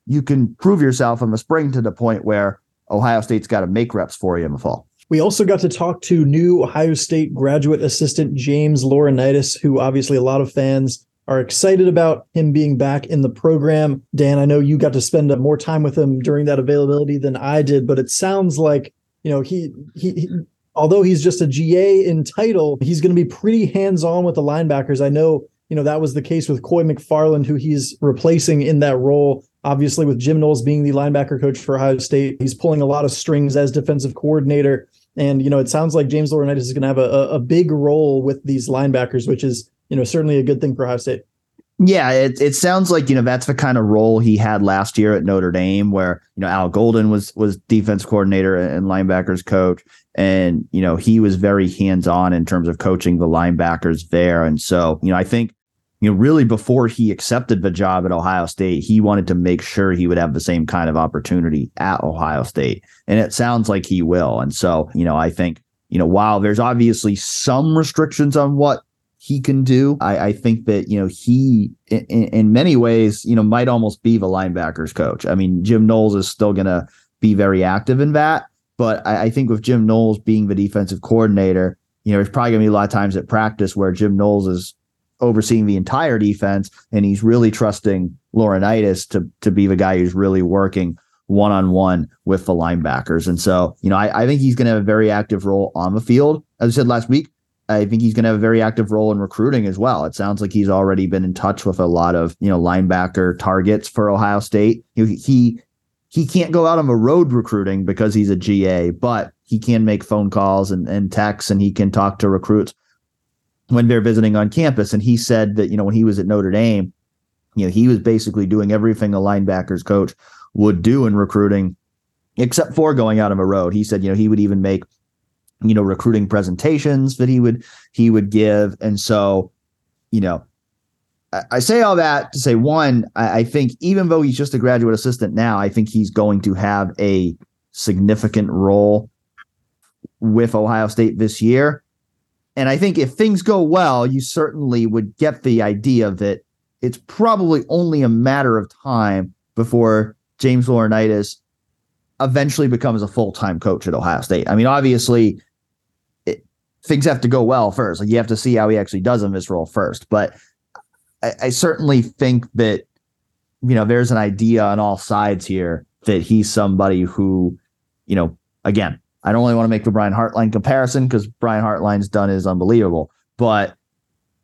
Speaker 2: you can prove yourself in the spring to the point where Ohio State's got to make reps for you in the fall.
Speaker 3: We also got to talk to new Ohio State graduate assistant James Laurinaitis, who obviously a lot of fans are excited about him being back in the program. Dan, I know you got to spend more time with him during that availability than I did, but it sounds like, you know, he he, he although he's just a GA in title, he's going to be pretty hands-on with the linebackers. I know, you know, that was the case with Coy McFarland, who he's replacing in that role. Obviously, with Jim Knowles being the linebacker coach for Ohio State, he's pulling a lot of strings as defensive coordinator. And, you know, it sounds like James Laurinaitis is going to have a, a big role with these linebackers, which is you know, certainly a good thing for Ohio State.
Speaker 2: Yeah, it, it sounds like you know that's the kind of role he had last year at Notre Dame, where you know Al Golden was was defense coordinator and linebackers coach, and you know he was very hands on in terms of coaching the linebackers there. And so you know I think you know really before he accepted the job at Ohio State, he wanted to make sure he would have the same kind of opportunity at Ohio State, and it sounds like he will. And so you know I think you know while there's obviously some restrictions on what he can do. I, I think that you know he, in, in, many ways, you know, might almost be the linebackers coach. I mean, Jim Knowles is still going to be very active in that, but I, I, think with Jim Knowles being the defensive coordinator, you know, there's probably going to be a lot of times at practice where Jim Knowles is overseeing the entire defense, and he's really trusting Laurinaitis to to be the guy who's really working one on one with the linebackers. And so, you know, I, I think he's going to have a very active role on the field. As I said last week, I think he's going to have a very active role in recruiting as well. It sounds like he's already been in touch with a lot of you know linebacker targets for Ohio State. He he, can't go out on the road recruiting because he's a GA, but he can make phone calls and, and texts, and he can talk to recruits when they're visiting on campus. And he said that you know when he was at Notre Dame, you know he was basically doing everything a linebackers coach would do in recruiting, except for going out on the road. He said you know he would even make you know recruiting presentations that he would he would give and so you know I, I say all that to say one I, I, think even though he's just a graduate assistant now i think he's going to have a significant role with ohio state this year and i think if things go well you certainly would get the idea that it's probably only a matter of time before james laurinaitis eventually becomes a full-time coach at ohio state i mean obviously things have to go well first. Like you have to see how he actually does in this role first. But I, I, certainly think that you know there's an idea on all sides here that he's somebody who, you know, again, I don't really want to make the Brian Hartline comparison because Brian Hartline's done is unbelievable. But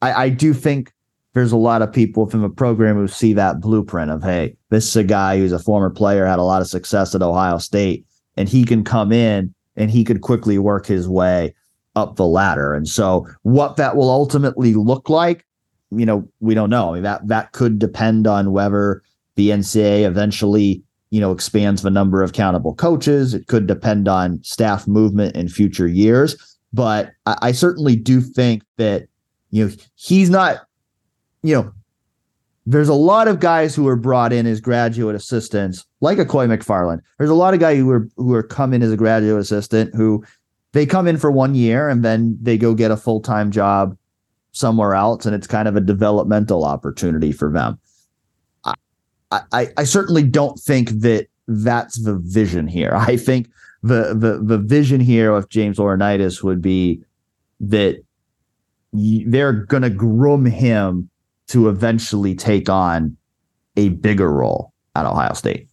Speaker 2: I, I do think there's a lot of people from the program who see that blueprint of, hey, this is a guy who's a former player, had a lot of success at Ohio State, and he can come in and he could quickly work his way up the ladder. And so what that will ultimately look like, you know, we don't know. I mean, that that could depend on whether the NCAA eventually, you know, expands the number of countable coaches. It could depend on staff movement in future years. But I, I certainly do think that, you know, he's not, you know, there's a lot of guys who are brought in as graduate assistants, like a Coy McFarland. There's a lot of guys who are who are come in as a graduate assistant who they come in for one year and then they go get a full time job somewhere else, and it's kind of a developmental opportunity for them. I, I, certainly don't think that that's the vision here. I think the the the vision here of James Laurinaitis would be that they're going to groom him to eventually take on a bigger role at Ohio State.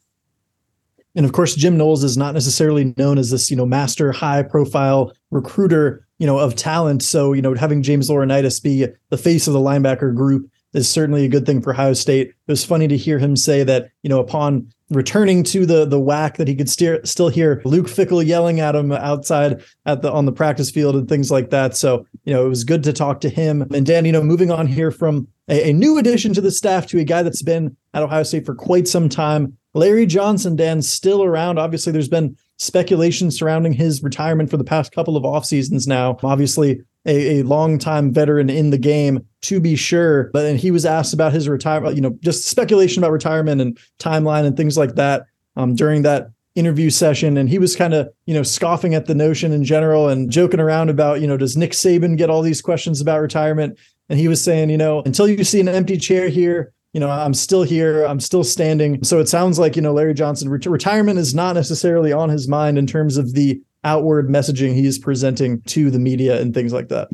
Speaker 3: And of course, Jim Knowles is not necessarily known as this, you know, master high profile recruiter, you know, of talent. So, you know, having James Laurinaitis be the face of the linebacker group is certainly a good thing for Ohio State. It was funny to hear him say that, you know, upon returning to the the WHAC that he could steer, still hear Luke Fickell yelling at him outside at the on the practice field and things like that. So, you know, it was good to talk to him. And Dan, you know, moving on here from a, a new addition to the staff to a guy that's been at Ohio State for quite some time. Larry Johnson, Dan, still around. Obviously, there's been speculation surrounding his retirement for the past couple of off seasons now. Obviously, a, a longtime veteran in the game, to be sure. But and he was asked about his retirement, you know, just speculation about retirement and timeline and things like that um, during that interview session. And he was kind of, you know, scoffing at the notion in general and joking around about, you know, does Nick Saban get all these questions about retirement? And he was saying, you know, until you see an empty chair here, you know, I'm still here, I'm still standing. So it sounds like, you know, Larry Johnson, ret- retirement is not necessarily on his mind in terms of the outward messaging he's presenting to the media and things like that.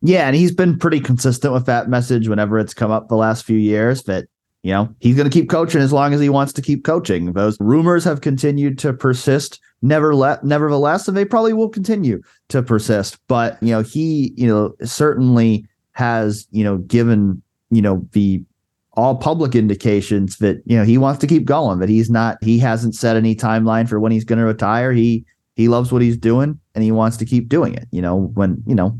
Speaker 2: Yeah, and he's been pretty consistent with that message whenever it's come up the last few years that you know he's going to keep coaching as long as he wants to keep coaching. Those rumors have continued to persist. Never let, nevertheless, and they probably will continue to persist. But you know, he you know certainly has you know given you know the all public indications that you know he wants to keep going. That he's not he hasn't set any timeline for when he's going to retire. He he loves what he's doing and he wants to keep doing it. You know, when, you know,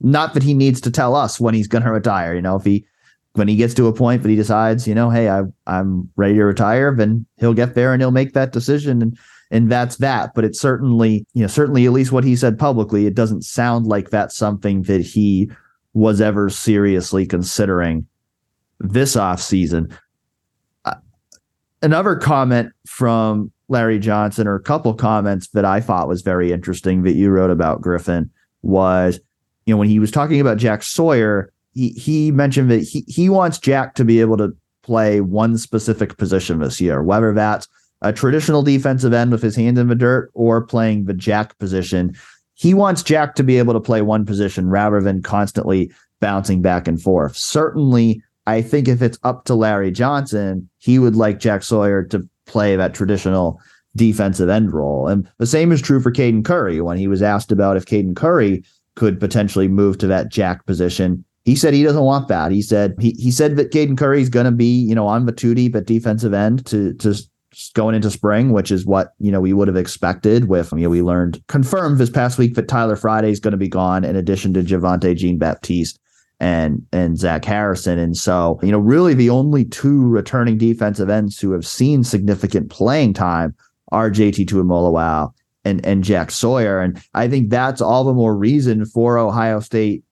Speaker 2: not that he needs to tell us when he's going to retire. You know, if he, when he gets to a point that he decides, you know, hey, I, I'm ready to retire, then he'll get there and he'll make that decision. And, and that's that. But it's certainly, you know, certainly at least what he said publicly, it doesn't sound like that's something that he was ever seriously considering this off season. Uh, another comment from Larry Johnson or a couple comments that I thought was very interesting that you wrote about Griffin was, you know, when he was talking about Jack Sawyer, he he mentioned that he he wants Jack to be able to play one specific position this year, whether that's a traditional defensive end with his hand in the dirt or playing the jack position. He wants Jack to be able to play one position rather than constantly bouncing back and forth. Certainly, I think if it's up to Larry Johnson, he would like Jack Sawyer to play that traditional defensive end role. And the same is true for Caden Curry. When he was asked about if Caden Curry could potentially move to that jack position, he said he doesn't want that. He said he he said that Caden Curry is going to be you know on the two deep at defensive end to to going into spring, which is what you know we would have expected. With you know we learned confirmed this past week that Tyler Friday is going to be gone in addition to Javontae Jean Baptiste and and Zach Harrison. And so, you know, really the only two returning defensive ends who have seen significant playing time are JT Tuimoloau and and Jack Sawyer. And I think that's all the more reason for Ohio State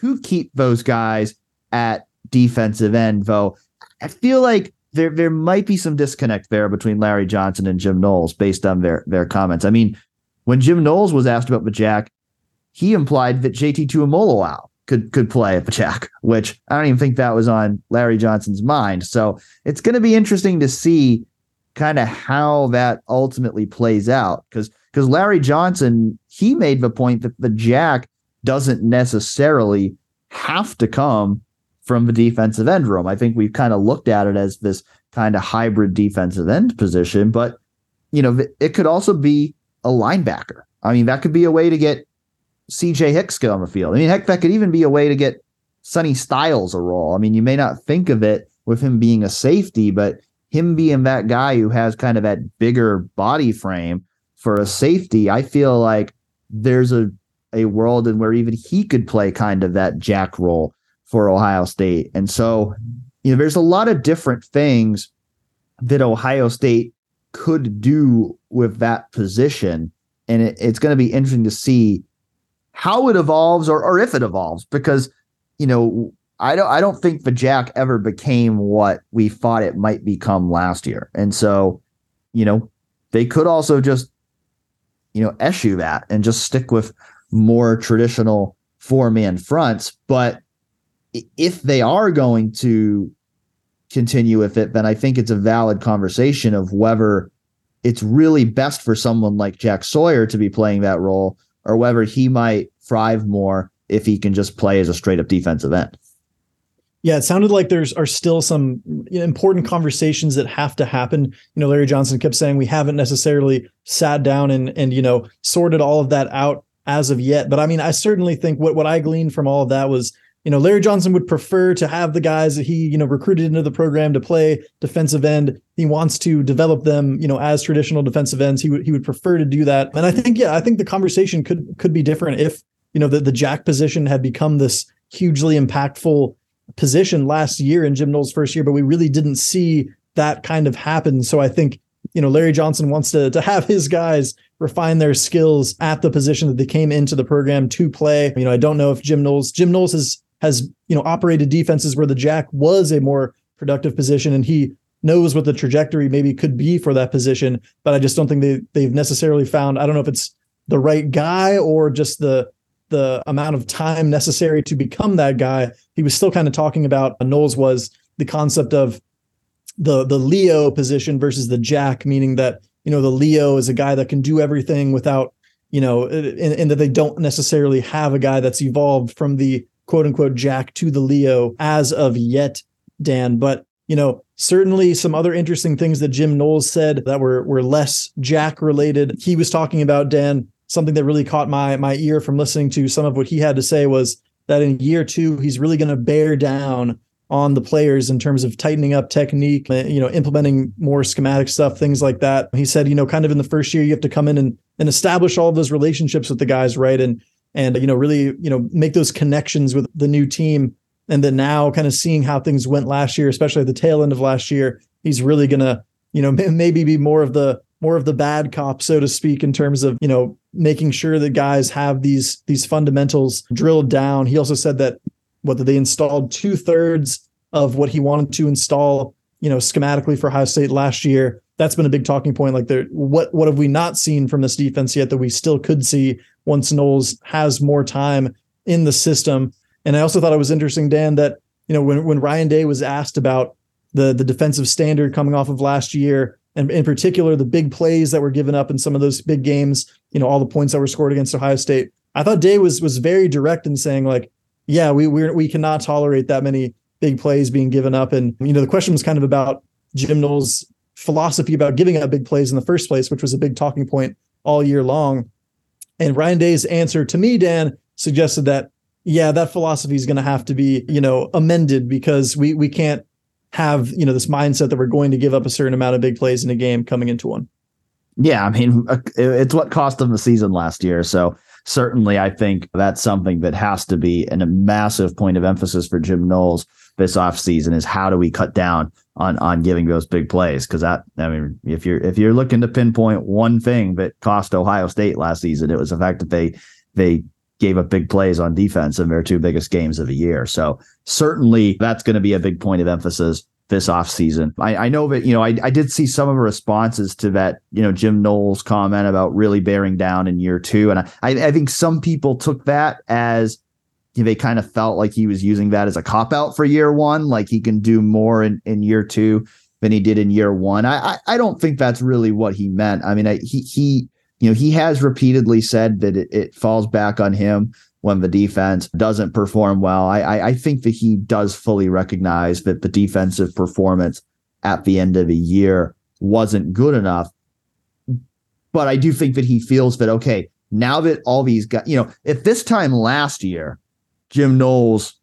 Speaker 2: to keep those guys at defensive end, though I feel like there there might be some disconnect there between Larry Johnson and Jim Knowles based on their their comments. I mean, when Jim Knowles was asked about the Jack, he implied that JT Tuimoloau could could play at the Jack, which I don't even think that was on Larry Johnson's mind. So it's going to be interesting to see kind of how that ultimately plays out because because Larry Johnson he made the point that the Jack doesn't necessarily have to come from the defensive end room. I think we've kind of looked at it as this kind of hybrid defensive end position, but you know it could also be a linebacker. I mean that could be a way to get CJ Hicks get on the field. I mean, heck, that could even be a way to get Sonny Styles a role. I mean, you may not think of it with him being a safety, but him being that guy who has kind of that bigger body frame for a safety, I feel like there's a a world in where even he could play kind of that jack role for Ohio State. And so, you know, there's a lot of different things that Ohio State could do with that position. And it, it's going to be interesting to see how it evolves or, or if it evolves because you know I don't I don't think the Jack ever became what we thought it might become last year. And so, you know, they could also just you know eschew that and just stick with more traditional four man fronts, but if they are going to continue with it, then I think it's a valid conversation of whether it's really best for someone like Jack Sawyer to be playing that role or whether he might thrive more if he can just play as a straight up defensive end.
Speaker 3: Yeah, it sounded like there's are still some important conversations that have to happen. You know, Larry Johnson kept saying we haven't necessarily sat down and and you know sorted all of that out as of yet. But I mean, I certainly think what what I gleaned from all of that was you know, Larry Johnson would prefer to have the guys that he, you know, recruited into the program to play defensive end. He wants to develop them, you know, as traditional defensive ends. He would he would prefer to do that. And I think, yeah, I think the conversation could could be different if, you know, the, the jack position had become this hugely impactful position last year in Jim Knowles' first year, but we really didn't see that kind of happen. So I think, you know, Larry Johnson wants to, to have his guys refine their skills at the position that they came into the program to play. You know, I don't know if Jim Knowles, Jim Knowles has, has, you know, operated defenses where the jack was a more productive position and he knows what the trajectory maybe could be for that position. But I just don't think they, they've necessarily found, I don't know if it's the right guy or just the, the amount of time necessary to become that guy. He was still kind of talking about a Knowles was the concept of the the Leo position versus the Jack, meaning that you know the Leo is a guy that can do everything without you know, and, that they don't necessarily have a guy that's evolved from the quote unquote Jack to the Leo as of yet, Dan. But you know, certainly some other interesting things that Jim Knowles said that were were less Jack related. He was talking about Dan. Something that really caught my my ear from listening to some of what he had to say was that in year two he's really going to bear down on the players in terms of tightening up technique, uh, you know, implementing more schematic stuff, things like that. He said, you know, kind of in the first year, you have to come in and, and establish all of those relationships with the guys, right? And, and, you know, really, you know, make those connections with the new team. And then now kind of seeing how things went last year, especially at the tail end of last year, he's really going to, you know, maybe be more of the, more of the bad cop, so to speak, in terms of, you know, making sure that guys have these, these fundamentals drilled down. He also said that whether they installed two thirds of what he wanted to install, you know, schematically for Ohio State last year. That's been a big talking point. Like, there, what what have we not seen from this defense yet that we still could see once Knowles has more time in the system? And I also thought it was interesting, Dan, that you know when when Ryan Day was asked about the the defensive standard coming off of last year, and in particular the big plays that were given up in some of those big games, you know, all the points that were scored against Ohio State. I thought Day was was very direct in saying like, yeah, we we we cannot tolerate that many big plays being given up. And, you know, the question was kind of about Jim Knowles' philosophy about giving up big plays in the first place, which was a big talking point all year long. And Ryan Day's answer to me, Dan, suggested that, yeah, that philosophy is going to have to be, you know, amended because we we can't have, you know, this mindset that we're going to give up a certain amount of big plays in a game coming into one.
Speaker 2: Yeah, I mean, uh, it's what cost them the season last year. So certainly, I think that's something that has to be an, a massive point of emphasis for Jim Knowles this offseason is how do we cut down on on giving those big plays because that I mean if you're if you're looking to pinpoint one thing that cost Ohio State last season it was the fact that they they gave up big plays on defense in their two biggest games of the year so certainly that's going to be a big point of emphasis this offseason. I, I know that, you know, I, I did see some of the responses to that, you know, Jim Knowles comment about really bearing down in year two. And I, I think some people took that as they kind of felt like he was using that as a cop out for year one, like he can do more in, in year two than he did in year one. I, I, I don't think that's really what he meant. I mean, I, he he you know he has repeatedly said that it, it falls back on him when the defense doesn't perform well. I, I I think that he does fully recognize that the defensive performance at the end of the year wasn't good enough. But I do think that he feels that okay, now that all these guys, you know, if this time last year Jim Knowles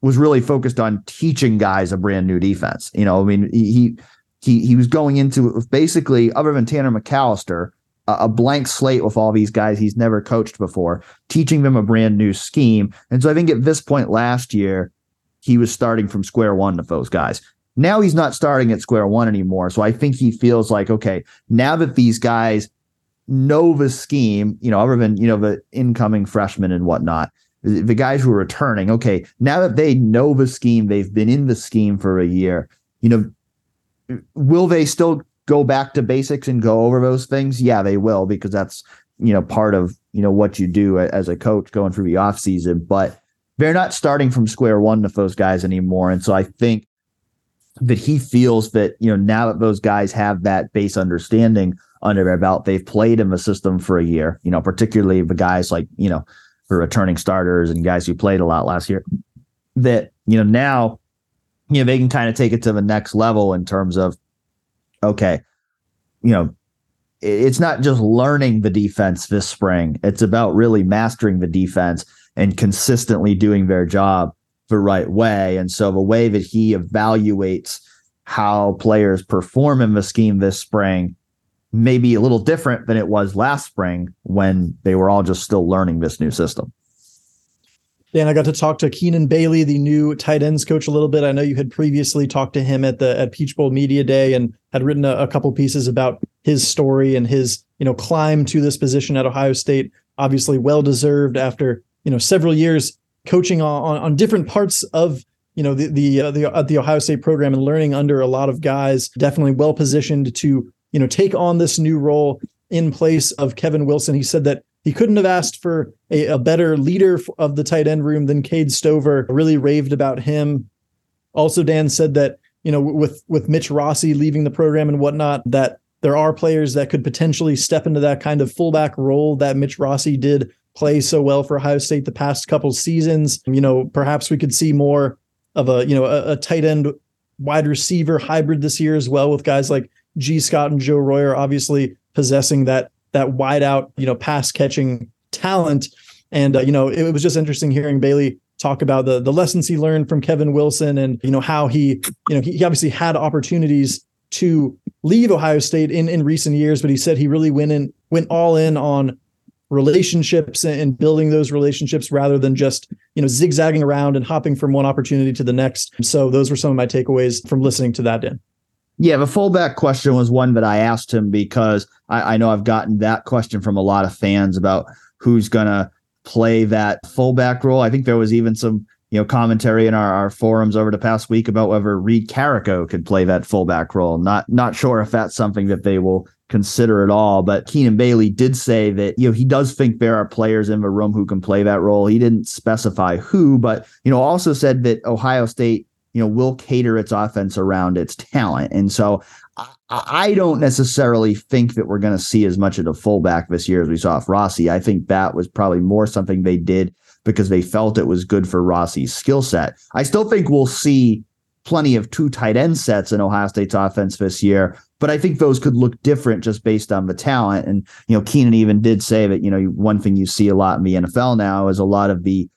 Speaker 2: was really focused on teaching guys a brand new defense. You know, I mean, he he he was going into basically, other than Tanner McCalister, a, a blank slate with all these guys he's never coached before, teaching them a brand new scheme. And so I think at this point last year, he was starting from square one with those guys. Now he's not starting at square one anymore. So I think he feels like, okay, now that these guys know the scheme, you know, other than, you know, the incoming freshmen and whatnot, the guys who are returning, okay, now that they know the scheme, they've been in the scheme for a year, you know, will they still go back to basics and go over those things? Yeah, they will, because that's, you know, part of, you know, what you do as a coach going through the off season. But they're not starting from square one with those guys anymore. And so I think that he feels that, you know, now that those guys have that base understanding under their belt, they've played in the system for a year, you know, particularly the guys like, you know, for returning starters and guys who played a lot last year that you know now you know they can kind of take it to the next level in terms of okay you know it's not just learning the defense this spring. It's about really mastering the defense and consistently doing their job the right way. And so the way that he evaluates how players perform in the scheme this spring maybe a little different than it was last spring when they were all just still learning this new system.
Speaker 3: Dan, I got to talk to Keenan Bailey, the new tight ends coach, a little bit. I know you had previously talked to him at the at Peach Bowl Media Day and had written a, a couple pieces about his story and his you know climb to this position at Ohio State. Obviously, well deserved after you know several years coaching on, on, different parts of you know the the uh, the, uh, the Ohio State program and learning under a lot of guys. Definitely well positioned to you know take on this new role in place of Kevin Wilson. He said that he couldn't have asked for a, a better leader of the tight end room than Cade Stover. Really raved about him. Also, Dan said that you know with with Mitch Rossi leaving the program and whatnot, that there are players that could potentially step into that kind of fullback role that Mitch Rossi did play so well for Ohio State the past couple seasons. You know, perhaps we could see more of a you know a, a tight end wide receiver hybrid this year as well with guys like Gee Scott and Joe Royer obviously possessing that that wide out, you know, pass catching talent. And uh, you know, it, was just interesting hearing Bailey talk about the the lessons he learned from Kevin Wilson, and you know how he, you know, he, he obviously had opportunities to leave Ohio State in in recent years, but he said he really went in went all in on relationships and building those relationships rather than just you know zigzagging around and hopping from one opportunity to the next. So those were some of my takeaways from listening to that dan
Speaker 2: yeah, the fullback question was one that I asked him because I, I know I've gotten that question from a lot of fans about who's gonna play that fullback role. I think there was even some you know commentary in our, our forums over the past week about whether Reed Carrico could play that fullback role. Not not sure if that's something that they will consider at all. But Keenan Bailey did say that you know he does think there are players in the room who can play that role. He didn't specify who, but you know also said that Ohio State you know, will cater its offense around its talent. And so I, I don't necessarily think that we're going to see as much of the fullback this year as we saw with Rossi. I think that was probably more something they did because they felt it was good for Rossi's skill set. I still think we'll see plenty of two tight end sets in Ohio State's offense this year, but I think those could look different just based on the talent. And, you know, Keenan even did say that, you know, one thing you see a lot in the NFL now is a lot of the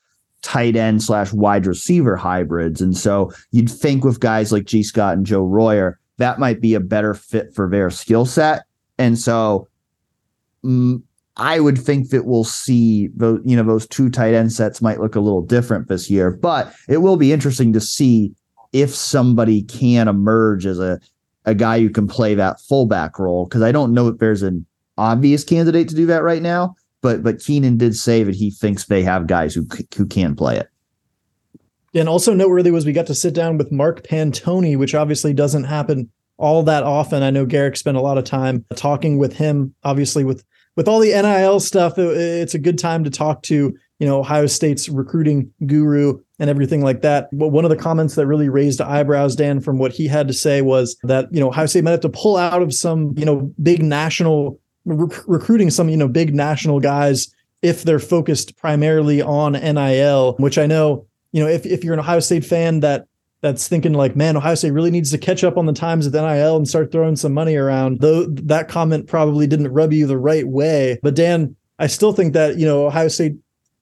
Speaker 2: tight end slash wide receiver hybrids. And so you'd think with guys like Gee Scott and Joe Royer, that might be a better fit for their skill set. And so mm, I would think that we'll see those, you know, those two tight end sets might look a little different this year, but it will be interesting to see if somebody can emerge as a, a guy who can play that fullback role. Cause I don't know if there's an obvious candidate to do that right now but but Keenan did say that he thinks they have guys who who can play it.
Speaker 3: And also noteworthy was we got to sit down with Mark Pantoni, which obviously doesn't happen all that often. I know Garrick spent a lot of time talking with him. Obviously, with with all the NIL stuff, it, it's a good time to talk to you know Ohio State's recruiting guru and everything like that. But one of the comments that really raised eyebrows, Dan, from what he had to say was that you know Ohio State might have to pull out of some you know big national rec- recruiting some you know big national guys if they're focused primarily on NIL, which I know you know if if you're an Ohio State fan that that's thinking like, man, Ohio State really needs to catch up on the times with NIL and start throwing some money around. Though that comment probably didn't rub you the right way, but Dan, I still think that you know Ohio State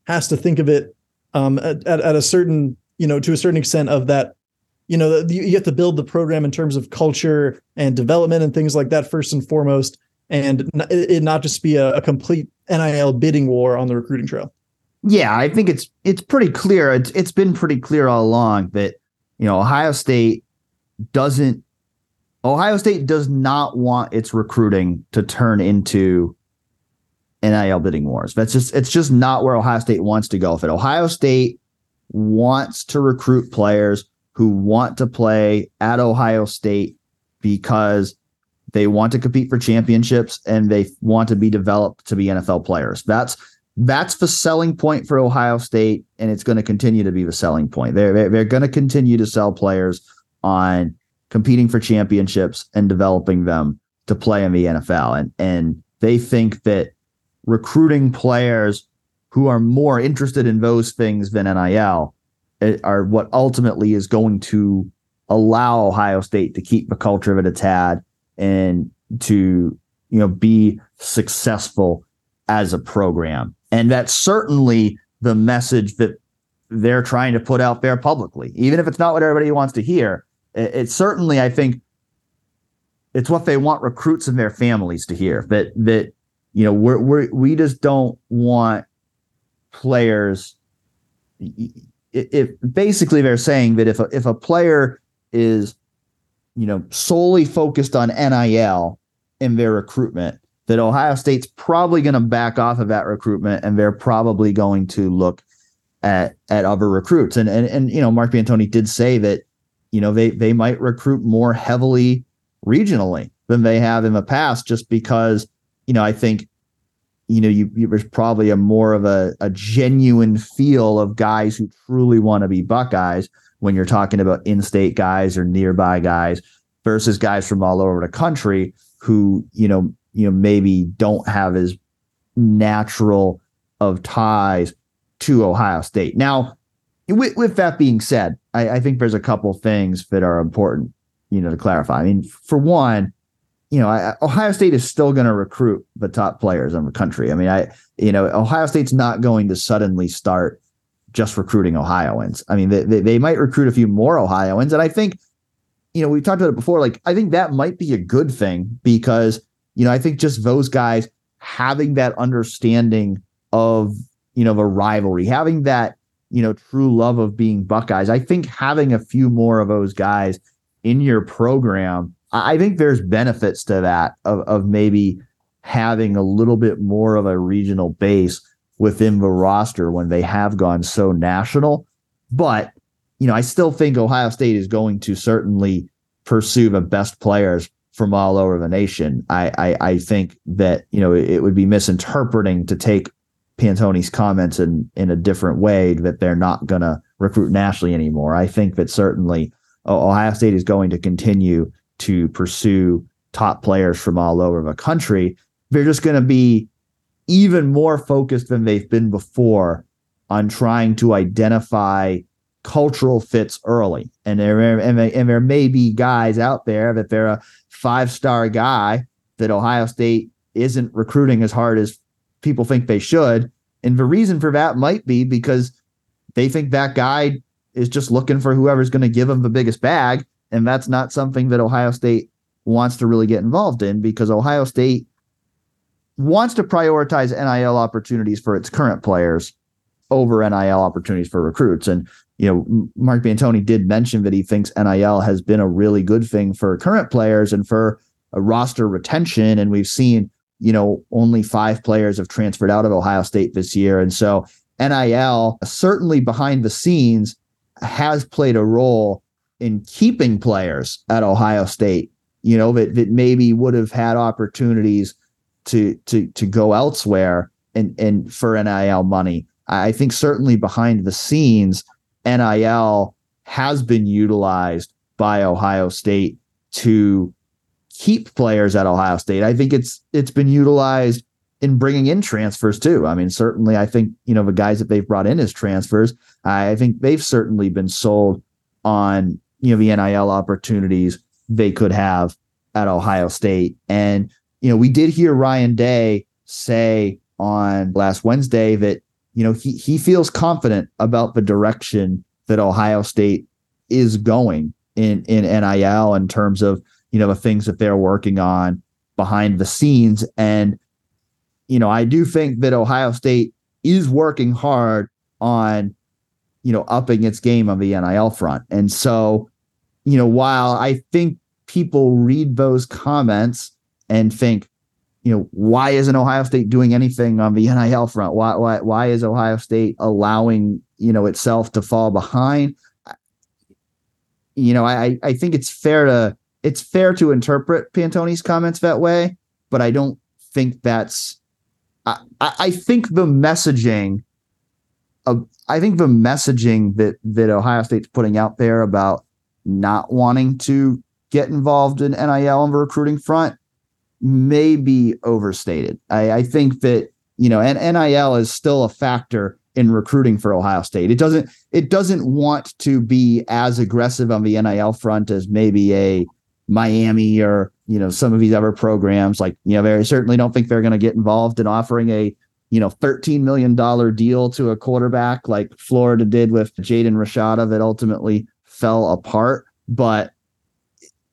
Speaker 3: has to think of it um, at, at a certain you know to a certain extent of that you know you have to build the program in terms of culture and development and things like that first and foremost and it not just be a, a complete NIL bidding war on the recruiting trail.
Speaker 2: Yeah, I think it's it's pretty clear. It's it's been pretty clear all along that you know Ohio State doesn't Ohio State does not want its recruiting to turn into NIL bidding wars. That's just it's just not where Ohio State wants to go. If it Ohio State wants to recruit players who want to play at Ohio State because they want to compete for championships and they want to be developed to be NFL players. That's that's the selling point for Ohio State, and it's going to continue to be the selling point. They're they're, going to continue to sell players on competing for championships and developing them to play in the NFL, and and they think that recruiting players who are more interested in those things than NIL eh, are what ultimately is going to allow Ohio State to keep the culture that it's had and to you know be successful as a program. And that's certainly the message that they're trying to put out there publicly. Even if it's not what everybody wants to hear it's certainly i think it's what they want recruits and their families to hear. That that you know we're, we're we just don't want players if basically they're saying that if a, if a player is you know solely focused on NIL in their recruitment that Ohio State's probably going to back off of that recruitment and they're probably going to look at at other recruits. And and and you know Mark Pantoni did say that you know they they might recruit more heavily regionally than they have in the past just because you know I think you know, you, you there's probably a more of a, a genuine feel of guys who truly want to be Buckeyes when you're talking about in-state guys or nearby guys versus guys from all over the country who, you know, you know, maybe don't have as natural of ties to Ohio State. Now, with, with that being said, I, I think there's a couple things that are important, you know, to clarify. I mean, for one, you know, I, Ohio State is still going to recruit the top players in the country. I mean, I, you know, Ohio State's not going to suddenly start just recruiting Ohioans. I mean, they, they, might recruit a few more Ohioans. And I think, you know, we talked about it before. Like, I think that might be a good thing because, you know, I think just those guys having that understanding of, you know, the rivalry, having that, you know, true love of being Buckeyes. I think having a few more of those guys in your program I think there's benefits to that of, of maybe having a little bit more of a regional base within the roster when they have gone so national. But, you know, I still think Ohio State is going to certainly pursue the best players from all over the nation. I, I, I think that, you know, it, would be misinterpreting to take Pantoni's comments in, in a different way that they're not going to recruit nationally anymore. I think that certainly Ohio State is going to continue to pursue top players from all over the country. They're just going to be even more focused than they've been before on trying to identify cultural fits early. And there and, and there may be guys out there that they're a five star guy that Ohio State isn't recruiting as hard as people think they should. And the reason for that might be because they think that guy is just looking for whoever's going to give him the biggest bag. And that's not something that Ohio State wants to really get involved in because Ohio State wants to prioritize NIL opportunities for its current players over NIL opportunities for recruits. And, you know, Mark Pantoni did mention that he thinks NIL has been a really good thing for current players and for roster retention. And we've seen, you know, only five players have transferred out of Ohio State this year. And so NIL, certainly behind the scenes, has played a role in keeping players at Ohio State, you know, that, that maybe would have had opportunities to to to go elsewhere and and for NIL money. I think certainly behind the scenes, NIL has been utilized by Ohio State to keep players at Ohio State. I think it's it's been utilized in bringing in transfers too. I mean, certainly, I think you know the guys that they've brought in as transfers. I think they've certainly been sold on you know, the NIL opportunities they could have at Ohio State. And, you know, we did hear Ryan Day say on last Wednesday that, you know, he, he feels confident about the direction that Ohio State is going in, in NIL in terms of, you know, the things that they're working on behind the scenes. And, you know, I do think that Ohio State is working hard on, you know, upping its game on the NIL front. And so, you know, while I think people read those comments and think, you know, why isn't Ohio State doing anything on the NIL front? Why why why is Ohio State allowing, you know, itself to fall behind? You know, I I think it's fair to it's fair to interpret Pantoni's comments that way, but I don't think that's I, I think the messaging of I think the messaging that that Ohio State's putting out there about not wanting to get involved in NIL on the recruiting front may be overstated. I, I think that you know, and NIL is still a factor in recruiting for Ohio State. It doesn't it doesn't want to be as aggressive on the NIL front as maybe a Miami or you know some of these other programs. Like you know, they certainly don't think they're going to get involved in offering a you know thirteen million dollar deal to a quarterback like Florida did with Jaden Rashada that ultimately fell apart. But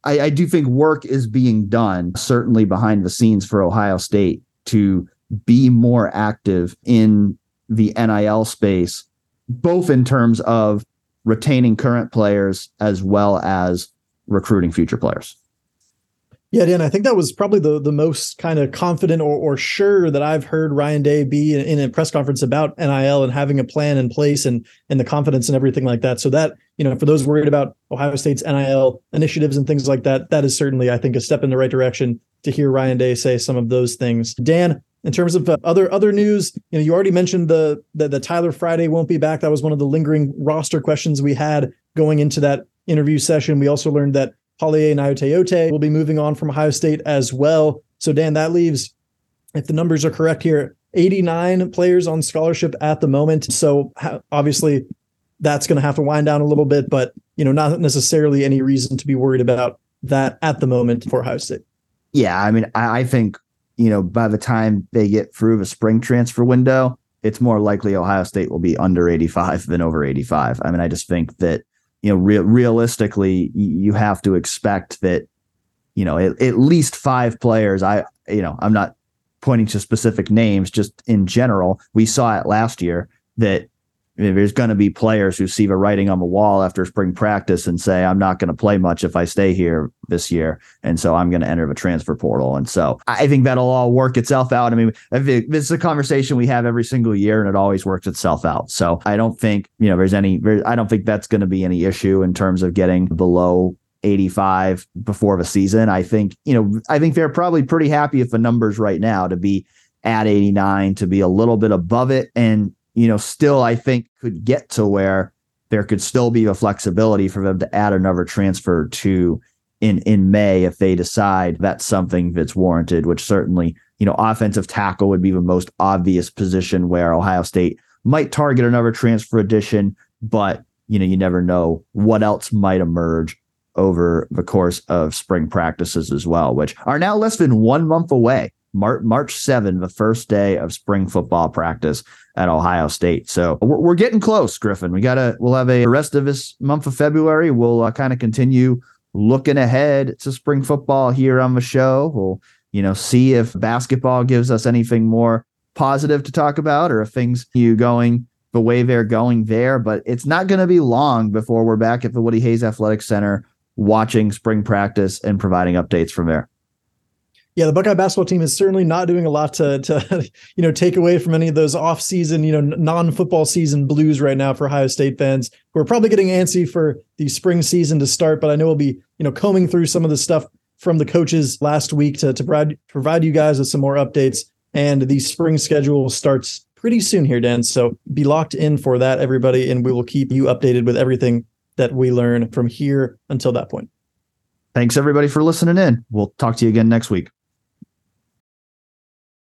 Speaker 2: I, I do think work is being done, certainly behind the scenes for Ohio State to be more active in the NIL space both in terms of retaining current players as well as recruiting future players.
Speaker 3: Yeah, Dan, I think that was probably the the most kind of confident or, or sure that I've heard Ryan Day be in, in, a press conference about NIL and having a plan in place and and the confidence and everything like that. So that, you know, for those worried about Ohio State's NIL initiatives and things like that, that is certainly, I think, a step in the right direction to hear Ryan Day say some of those things. Dan, in terms of uh, other other news, you know, you already mentioned the, the the Tyler Friday won't be back. That was one of the lingering roster questions we had going into that interview session. We also learned that Palaie Gaoteote will be moving on from Ohio State as well. So, Dan, that leaves, if the numbers are correct here, 89 players on scholarship at the moment. So, obviously, that's going to have to wind down a little bit, but you know, not necessarily any reason to be worried about that at the moment for Ohio State.
Speaker 2: Yeah, I mean, I, I think you know by the time they get through the spring transfer window, it's more likely Ohio State will be under 85 than over 85. I mean, I just think that you know, real realistically, you have to expect that, you know, at, at least five players. I, you know, I'm not pointing to specific names, just in general. We saw it last year that there's going to be players who see the writing on the wall after spring practice and say, I'm not going to play much if I stay here this year. And so I'm going to enter the transfer portal. And so I think that'll all work itself out. I mean, this is a conversation we have every single year and it always works itself out. So I don't think, you know, there's any, I don't think that's going to be any issue in terms of getting below 85 before the season. I think, you know, I think they're probably pretty happy with the numbers right now to be at 89, to be a little bit above it. And you know, still I think could get to where there could still be a flexibility for them to add another transfer to in in May if they decide that's something that's warranted, which certainly, you know, offensive tackle would be the most obvious position where Ohio State might target another transfer addition, but you know, you never know what else might emerge over the course of spring practices as well, which are now less than one month away. Mar- March 7, the first day of spring football practice at Ohio State. So we're, we're getting close, Griffin. We got to, we'll have a rest of this month of February. We'll uh, kind of continue looking ahead to spring football here on the show. We'll, you know, see if basketball gives us anything more positive to talk about or if things you going the way they're going there. But it's not going to be long before we're back at the Woody Hayes Athletic Center watching spring practice and providing updates from there
Speaker 3: yeah, the Buckeye basketball team is certainly not doing a lot to to you know take away from any of those off season you know non football season blues right now for Ohio State fans We're probably getting antsy for the spring season to start. But I know we'll be you know combing through some of the stuff from the coaches last week to to provide provide you guys with some more updates. And the spring schedule starts pretty soon here, Dan. So be locked in for that, everybody, and we will keep you updated with everything that we learn from here until that point.
Speaker 2: Thanks everybody for listening in. We'll talk to you again next week.